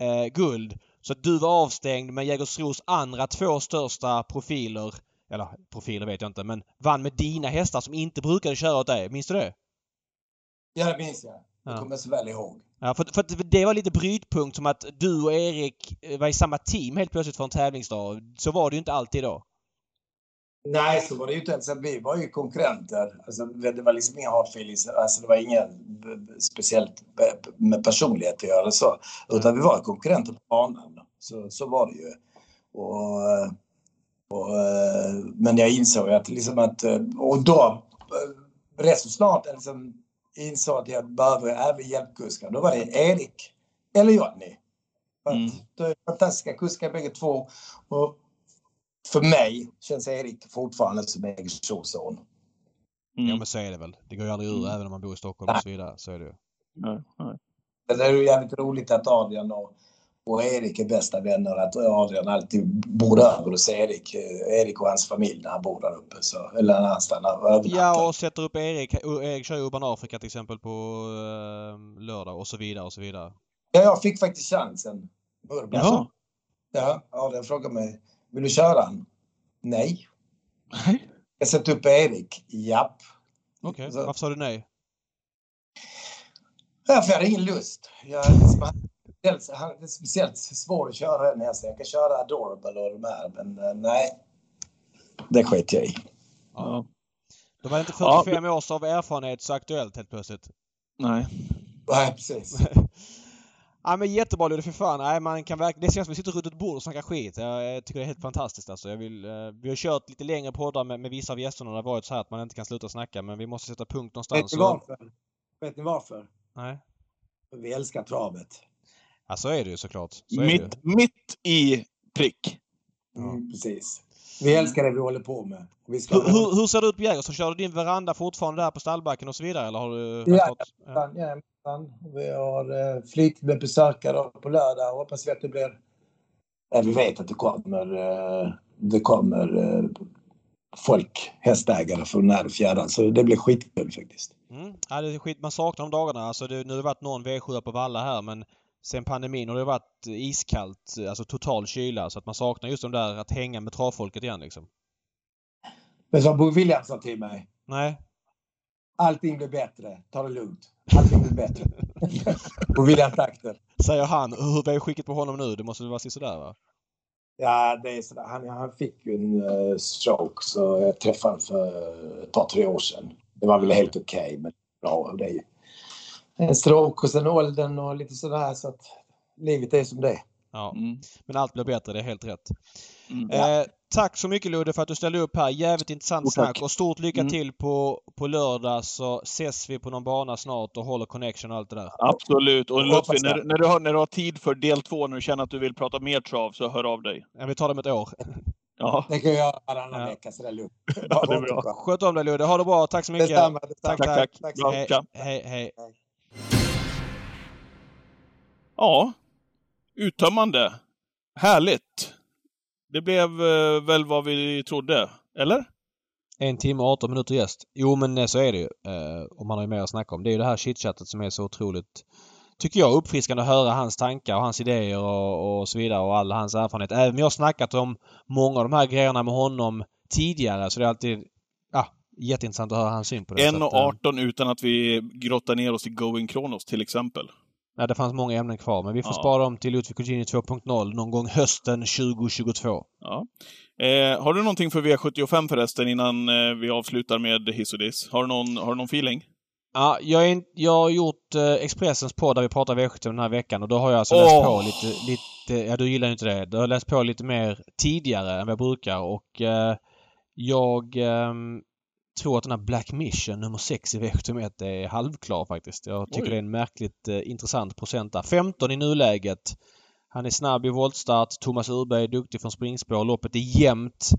eh, guld. Så att du var avstängd men Jägersros andra två största profiler, eller profiler vet jag inte, men vann med dina hästar som inte brukade köra åt dig. Minns du det? Ja, det minns jag. Det kommer jag så väl ihåg. Ja, för, för att det var lite brytpunkt som att du och Erik eh, var i samma team helt plötsligt för en tävlingsdag. Så var det ju inte alltid då. Nej, så var det ju inte ens. Vi var ju konkurrenter. Alltså, det var liksom inga hatfeelings. Alltså, det var inget b- speciellt b- med personlighet att göra så. Utan vi var konkurrenter på banan. Så, så var det ju. Och, eh, och, eh, men jag insåg att liksom att... eh, Och då, eh, rätt så snart liksom insåg att jag behöver även hjälpkuskar. Då var det Erik eller att Mm. De är fantastiska kuskar bägge två. Och för mig känns Erik fortfarande som Jägersros son. Ja Mm. men så är det väl. Det går ju aldrig ur Mm. även om man bor i Stockholm och så vidare. Så är det ju. Nej, nej. Det är ju jävligt roligt att Adrian och, och Erik är bästa vänner. Att Adrian alltid bor över hos Erik. Erik och hans familj när han bor där uppe. Så, eller när han stannar övernattar. Ja och sätter upp Erik. Erik kör ju Urban Afrika till exempel på eh, lördag och så vidare och så vidare. Ja, jag fick faktiskt chansen. Urban. Jaha. Ja, Adrian frågade mig. Vill du köra han? Nej. Nej. Jag sätter upp Erik. Japp. Okej, Så- varför sa du nej? Ja, för jag hade ingen lust. Jag, liksom, dels, han, det är speciellt svårt att köra den hästen. Jag kan köra Adorable och de här, men eh, nej. Det sket jag i. Ja. De hade inte Ja. 45 års av erfarenhet så aktuellt helt plötsligt. Nej. Nej, precis. [laughs] Ja men jättebra Ludde, för fan. Nej, man kan verkligen... Det känns som att vi sitter runt ett bord och snackar skit. Jag tycker det är helt fantastiskt alltså. Jag vill, eh, vi har kört lite längre poddar med, med vissa av gästerna. Det har varit så här att man inte kan sluta snacka men vi måste sätta punkt någonstans. Vet ni varför? Vet ni varför? Nej. Vi älskar travet. Ja så är det ju såklart. Så är det ju. Mitt, mitt i prick. Mm, precis. Vi älskar det vi håller på med. Vi ska Hur, hur, hur ser det ut på Jägersro? Kör du din veranda fortfarande där på stallbacken och så vidare? Eller har du... Ja, ja. Jajamensan. Vi har eh, flitigt med besökare på lördag. Hoppas vi att det blir... Ja, vi vet att det kommer, eh, det kommer eh, folk, hästägare från när och fjärran. Så det blir skitkul faktiskt. Mm. Ja, det är skit. Man saknar de dagarna. Alltså det, nu har det varit någon V7 på Valla här men sen pandemin har det varit iskallt, alltså total kyla. Så att man saknar just de där att hänga med travfolket igen liksom. Men som Bo Williams sa till mig. Nej. Allting blir bättre. Ta det lugnt. Allting blir bättre. [laughs] Bo Williams takter. Säger han. Hur är skicket på honom nu? Det måste väl vara sådär va? Ja, det är sådär. Han, han fick ju en uh, stroke så jag träffade honom för ett par, tre år sedan. Det var väl helt okej, men bra. Det är ju en stroke och sen åldern och lite sådär så att livet är som det. Ja. Mm. Men allt blir bättre, det är helt rätt. Mm. Eh, tack så mycket Ludde för att du ställde upp här. Jävligt intressant tack. snack och stort lycka Mm. till på, på lördag så ses vi på någon bana snart och håller connection och allt det där. Absolut. Och Lutfi, när, när, du har, när du har tid för del två, när du känner att du vill prata mer trav, så hör av dig. Ja, vi tar det om ett år. Ja, Det kan jag göra varannan Ja. vecka så det är lugnt. ja det är bra. Sköt om dig Ludde. Ha det bra. Tack så mycket. Detsamma, detsamma. Tack, tack. Tack, Bra. Hej, hej, hej. Ja, uttömmande. Härligt. Det blev eh, väl vad vi trodde, eller? En timme och 18 minuter gäst. Jo men eh, så är det ju. Eh, och man har ju mer att snacka om. Det är ju det här chitchattet som är så otroligt, tycker jag, uppfriskande att höra hans tankar och hans idéer och, och så vidare och all hans erfarenhet. Även om jag har snackat om många av de här grejerna med honom tidigare så det är alltid jätteintressant att höra hans syn på det. Så att, eh, 1.18 utan att vi grottar ner oss i Going Kronos till exempel. Ja, det fanns många ämnen kvar men vi får Ja. spara dem till Ludvig Cugini 2.0 någon gång hösten 2022. Ja. Eh, har du någonting för V75 förresten innan eh, vi avslutar med hiss och diss? Har du någon, har du någon feeling? Ja, jag, är, jag har gjort eh, Expressens podd där vi pratar V75 den här veckan och då har jag alltså läst Åh! på lite, lite... Ja, du gillar ju inte det. Du har läst på lite mer tidigare än vad jag brukar och eh, jag ehm, tror att den här Black Mission nummer 6 i V71 är halvklar faktiskt. Jag tycker Oj. det är en märkligt eh, intressant procent där. 15 i nuläget. Han är snabb i voltstart. Thomas Urberg är duktig från springspår. Loppet är jämnt.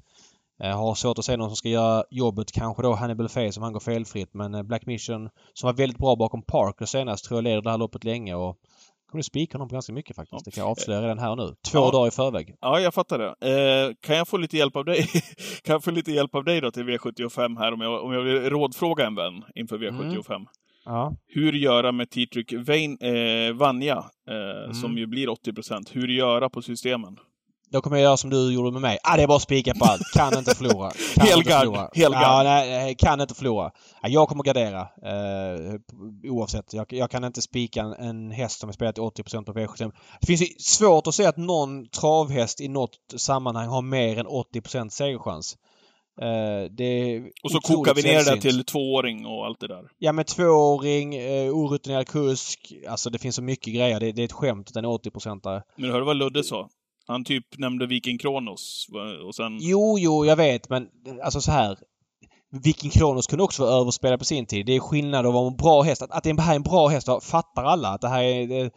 Eh, har svårt att se någon som ska göra jobbet. Kanske då Hannibal Face om han går felfritt. Men eh, Black Mission som var väldigt bra bakom Parker senast tror jag leder det här loppet länge och kommer spika honom på ganska mycket faktiskt. Ja. Det kan jag avslöja redan här nu. Två Ja. dagar i förväg. Ja, jag fattar det. Eh, kan jag få lite hjälp av dig? [laughs] kan jag få lite hjälp av dig då till V75 här om jag, om jag vill rådfråga en vän inför V75? Ja. Hur göra med T-Trick eh, Vanja, eh, Mm. som ju blir 80% Hur göra på systemen? Då kommer jag göra som du gjorde med mig. Ah, det är bara att spika på allt. Kan inte förlora. Kan inte Helgard. förlora. Helgard. Ja, nej, nej, kan inte förlora. Ja, jag kommer gardera. Eh, oavsett. Jag, jag kan inte spika en, en häst som är spelat till 80% på V75. Det finns ju svårt att se att någon travhäst i något sammanhang har mer än 80 segerchans. Eh, det är Och så kokar vi ner det till tvååring och allt det där. Ja men tvååring, eh, orutinerad kusk. Alltså det finns så mycket grejer. Det, det är ett skämt att den är 80 procentare. Men du hörde vad Ludde sa? Han typ nämnde Viking Kronos och sen... Jo, jo, jag vet men alltså så här. Viking Kronos kunde också vara överspelad på sin tid. Det är skillnad att vara en bra häst. Att, att det här är en bra häst fattar alla. Att det här är,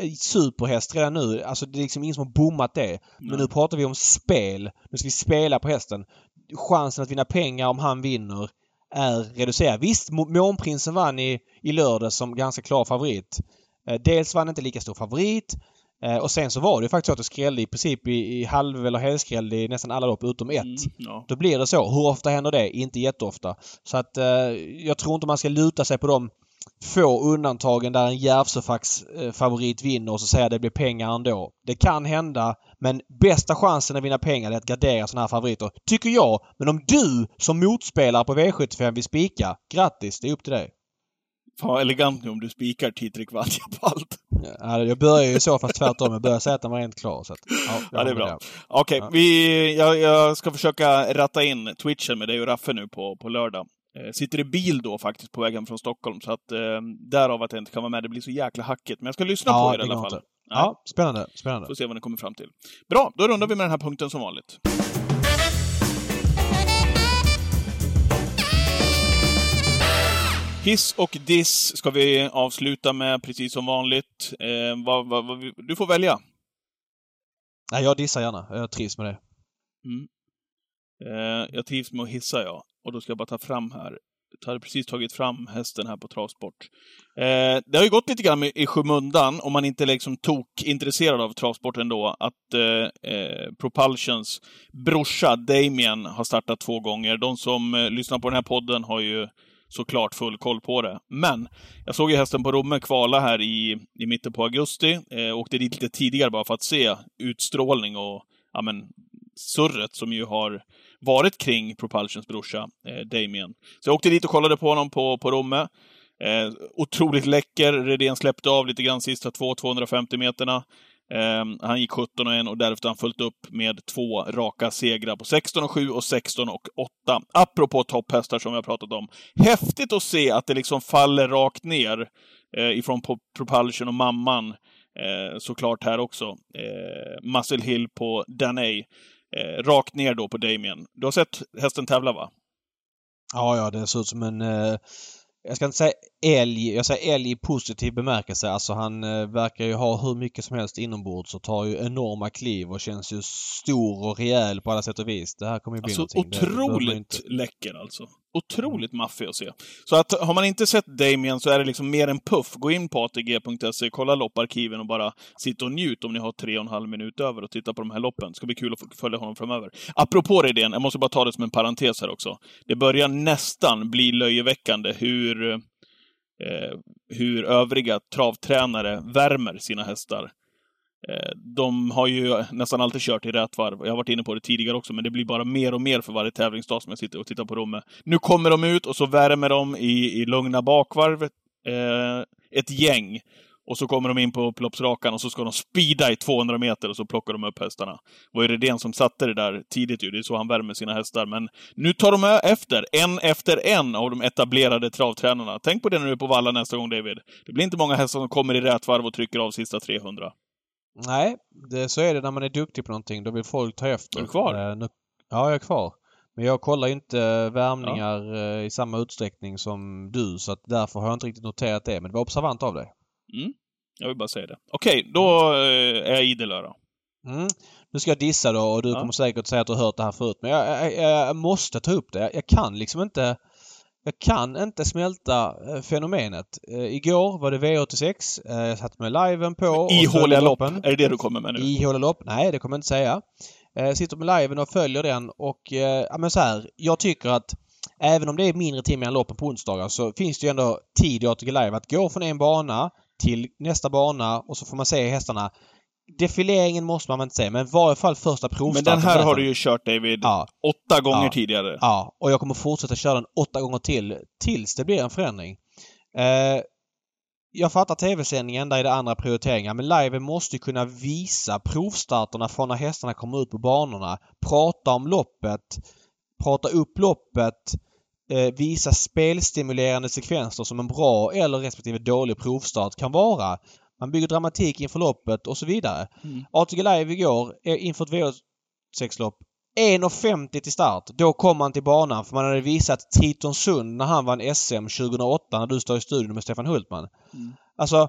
en superhäst redan nu. Alltså det är liksom ingen som har bommat det. Men Nej. nu pratar vi om spel. Nu ska vi spela på hästen. Chansen att vinna pengar om han vinner är reducerad. Visst, Månprinsen vann i, i lördag som ganska klar favorit. Eh, Dels var han inte lika stor favorit. Eh, Och sen så var det ju faktiskt så att det skrällde i princip i, i halv eller helskräll i nästan alla lopp utom ett. Mm, ja. Då blir det så. Hur ofta händer det? Inte jätteofta. Så att eh, jag tror inte man ska luta sig på de få undantagen där en Järvsöfax eh, favorit vinner och så att det blir pengar ändå. Det kan hända men bästa chansen att vinna pengar är att gardera sådana här favoriter. Tycker jag. Men om du som motspelare på V75 vill spika, grattis! Det är upp till dig. Fan vad elegant nu om du spikar på allt. Ja, jag börjar ju så fast tvärtom. Jag börjar säga att den var rent klar. Så att, ja, Ja, det är bra. Okej, Ja. vi, jag, jag ska försöka ratta in Twitchen med dig och Raffe nu på, på lördag. Eh, sitter i bil då faktiskt på vägen från Stockholm, så att eh, därav att jag inte kan vara med. Det blir så jäkla hackigt. Men jag ska lyssna Ja, på er i alla fall. Ja, spännande. Spännande. Får se vad ni kommer fram till. Bra, då rundar vi med den här punkten som vanligt. Hiss och diss ska vi avsluta med precis som vanligt. Eh, vad, vad, vad, du får välja. Nej, jag dissar gärna. Jag trivs med det. Mm. Eh, jag trivs med att hissa, ja. Och då ska jag bara ta fram här. Jag hade precis tagit fram hästen här på travsport. Eh, det har ju gått lite grann i, i skymundan, om man inte är liksom tok intresserad av travsport ändå, att eh, eh, Propulsions brorsa Damien har startat två gånger. De som eh, lyssnar på den här podden har ju såklart full koll på det. Men jag såg ju hästen på Romme kvala här i, i mitten på augusti. Eh, åkte dit lite tidigare bara för att se utstrålning och ja, men, surret som ju har varit kring Propulsions brorsa eh, Damien. Så jag åkte dit och kollade på honom på, på Romme. Eh, otroligt läcker. Redén släppte av lite grann sista 2-250 meterna. Eh, han gick 17 och 1 och därefter har han följt upp med två raka segrar på 16 och 7 och 16 och 8. Apropå topphästar som vi har pratat om. Häftigt att se att det liksom faller rakt ner eh, ifrån Propulsion och mamman. Eh, såklart här också. Eh, Muscle Hill på Danay. Eh, rakt ner då på Damien. Du har sett hästen tävla va? Ja, ja, det ser ut som en... Eh, jag ska inte säga älg. Jag säger älg i positiv bemärkelse. Alltså han eh, verkar ju ha hur mycket som helst inombords och tar ju enorma kliv och känns ju stor och rejäl på alla sätt och vis. Det här kommer ju bli Alltså någonting. Det behöver man otroligt inte- läcker alltså. Otroligt maffig att se. Så att har man inte sett Damien så är det liksom mer en puff. Gå in på atg.se, kolla lopparkiven och bara sitta och njut om ni har tre och en halv minut över och titta på de här loppen. Det ska bli kul att följa honom framöver. Apropå det idén, jag måste bara ta det som en parentes här också. Det börjar nästan bli löjeväckande hur, eh, hur övriga travtränare värmer sina hästar. Eh, de har ju nästan alltid kört i rätt varv. Jag har varit inne på det tidigare också, men det blir bara mer och mer för varje tävlingsdag som jag sitter och tittar på Romme. Nu kommer de ut och så värmer de i, i lugna bakvarv eh, ett gäng. Och så kommer de in på upploppsrakan och så ska de speeda i 200 meter och så plockar de upp hästarna. Det var ju Redén som satte det där tidigt ju. Det är så han värmer sina hästar. Men nu tar de efter, en efter en av de etablerade travtränarna. Tänk på det när du är på valla nästa gång, David. Det blir inte många hästar som kommer i rätt varv och trycker av sista 300. Nej, det, så är det när man är duktig på någonting. Då vill folk ta efter. Är du kvar? Eh, nu, ja, jag är kvar. Men jag kollar inte värmningar eh, i samma utsträckning som du så att därför har jag inte riktigt noterat det. Men det var observant av dig. Mm. Jag vill bara säga det. Okej, då eh, är jag idel då. Mm. Nu ska jag dissa då och du Ja. kommer säkert säga att du har hört det här förut. Men jag, jag, jag måste ta upp det. Jag, jag kan liksom inte... Jag kan inte smälta eh, fenomenet. Eh, igår var det V86. Eh, jag satt med liven på. Ihåliga lopp. Är det det du kommer med nu? Ihåliga lopp? Nej, det kommer jag inte säga. Eh, sitter med liven och följer den och ja men så här. Jag tycker att även om det är mindre tid mellan loppen på onsdagar så finns det ju ändå tid i ATG Live att gå från en bana till nästa bana och så får man se hästarna. Defileringen måste man väl inte säga men i varje fall första Men provstarten. den här har du ju kört, David, Ja, åtta gånger Ja. tidigare. ja. Och jag kommer fortsätta köra den åtta gånger till tills det blir en förändring. Eh, jag fattar tv-sändningen, där är det andra prioriteringar. Men liven måste ju kunna visa provstarterna från när hästarna kommer ut på banorna. Prata om loppet. Prata upp loppet. Eh, visa spelstimulerande sekvenser som en bra eller respektive dålig provstart kan vara. Man bygger dramatik inför loppet och så vidare. Mm. ATG Live igår inför ett V6-lopp 1.50 till start. Då kom man till banan för man hade visat Triton Sund när han vann SM 2008 när du står i studion med Stefan Hultman. Mm. Alltså,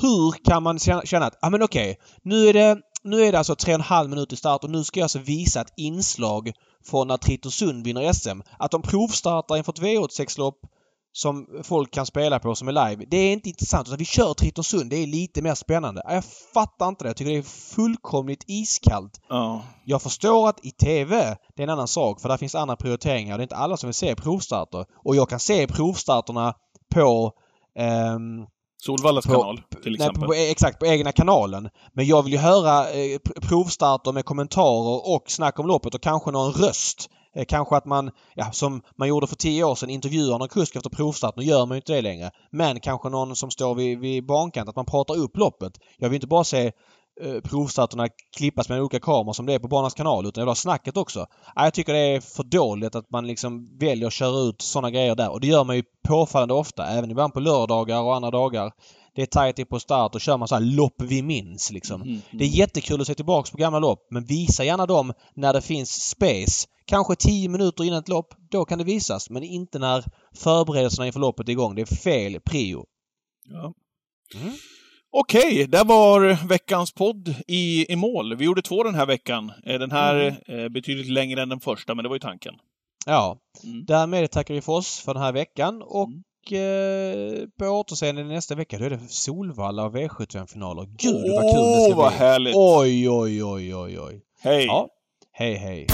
hur kan man känna att, ja men okej, nu är det nu är det alltså tre och en halv minut till start och nu ska jag alltså visa ett inslag från när Triton Sund vinner SM. Att de provstartar inför ett V86-lopp som folk kan spela på som är live. Det är inte intressant. Utan vi kör Triton Sund. Det är lite mer spännande. Jag fattar inte det. Jag tycker det är fullkomligt iskallt. Ja. Jag förstår att i TV, det är en annan sak för där finns andra prioriteringar. Det är inte alla som vill se provstarter. Och jag kan se provstarterna på ehm, Solvallas På- kanal, till Nej, exempel. på, på, exakt, på egna kanalen. Men jag vill ju höra eh, pr- provstarter med kommentarer och snack om loppet och kanske någon röst. Eh, kanske att man, ja, som man gjorde för tio år sedan, intervjuar någon kusk efter provstart. Nu gör man ju inte det längre. Men kanske någon som står vid, vid bankant, att man pratar upp loppet. Jag vill inte bara se eh, provstarterna klippas med olika kameror som det är på Barnas kanal utan jag vill ha snacket också. Jag tycker det är för dåligt att man liksom väljer att köra ut sådana grejer där och det gör man ju påfallande ofta. Även ibland på lördagar och andra dagar. Det är in på start och kör man så här lopp vi minns liksom. Mm, Det är jättekul att se tillbaks på gamla lopp men visa gärna dem när det finns space. Kanske 10 minuter innan ett lopp. Då kan det visas men inte när förberedelserna inför loppet är igång. Det är fel prio. Ja. Mm. Okej, där var veckans podd i, i mål. Vi gjorde två den här veckan. Eh, Den här Mm. eh, betydligt längre än den första, men det var ju tanken. Ja. Mm. Därmed tackar vi för oss för den här veckan och eh, på återseende nästa vecka då är det Solvalla och V75-finaler. Gud vad kul det ska vad bli! härligt! Oj, oj, oj, oj, oj. Hej! Ja. Hej, hej.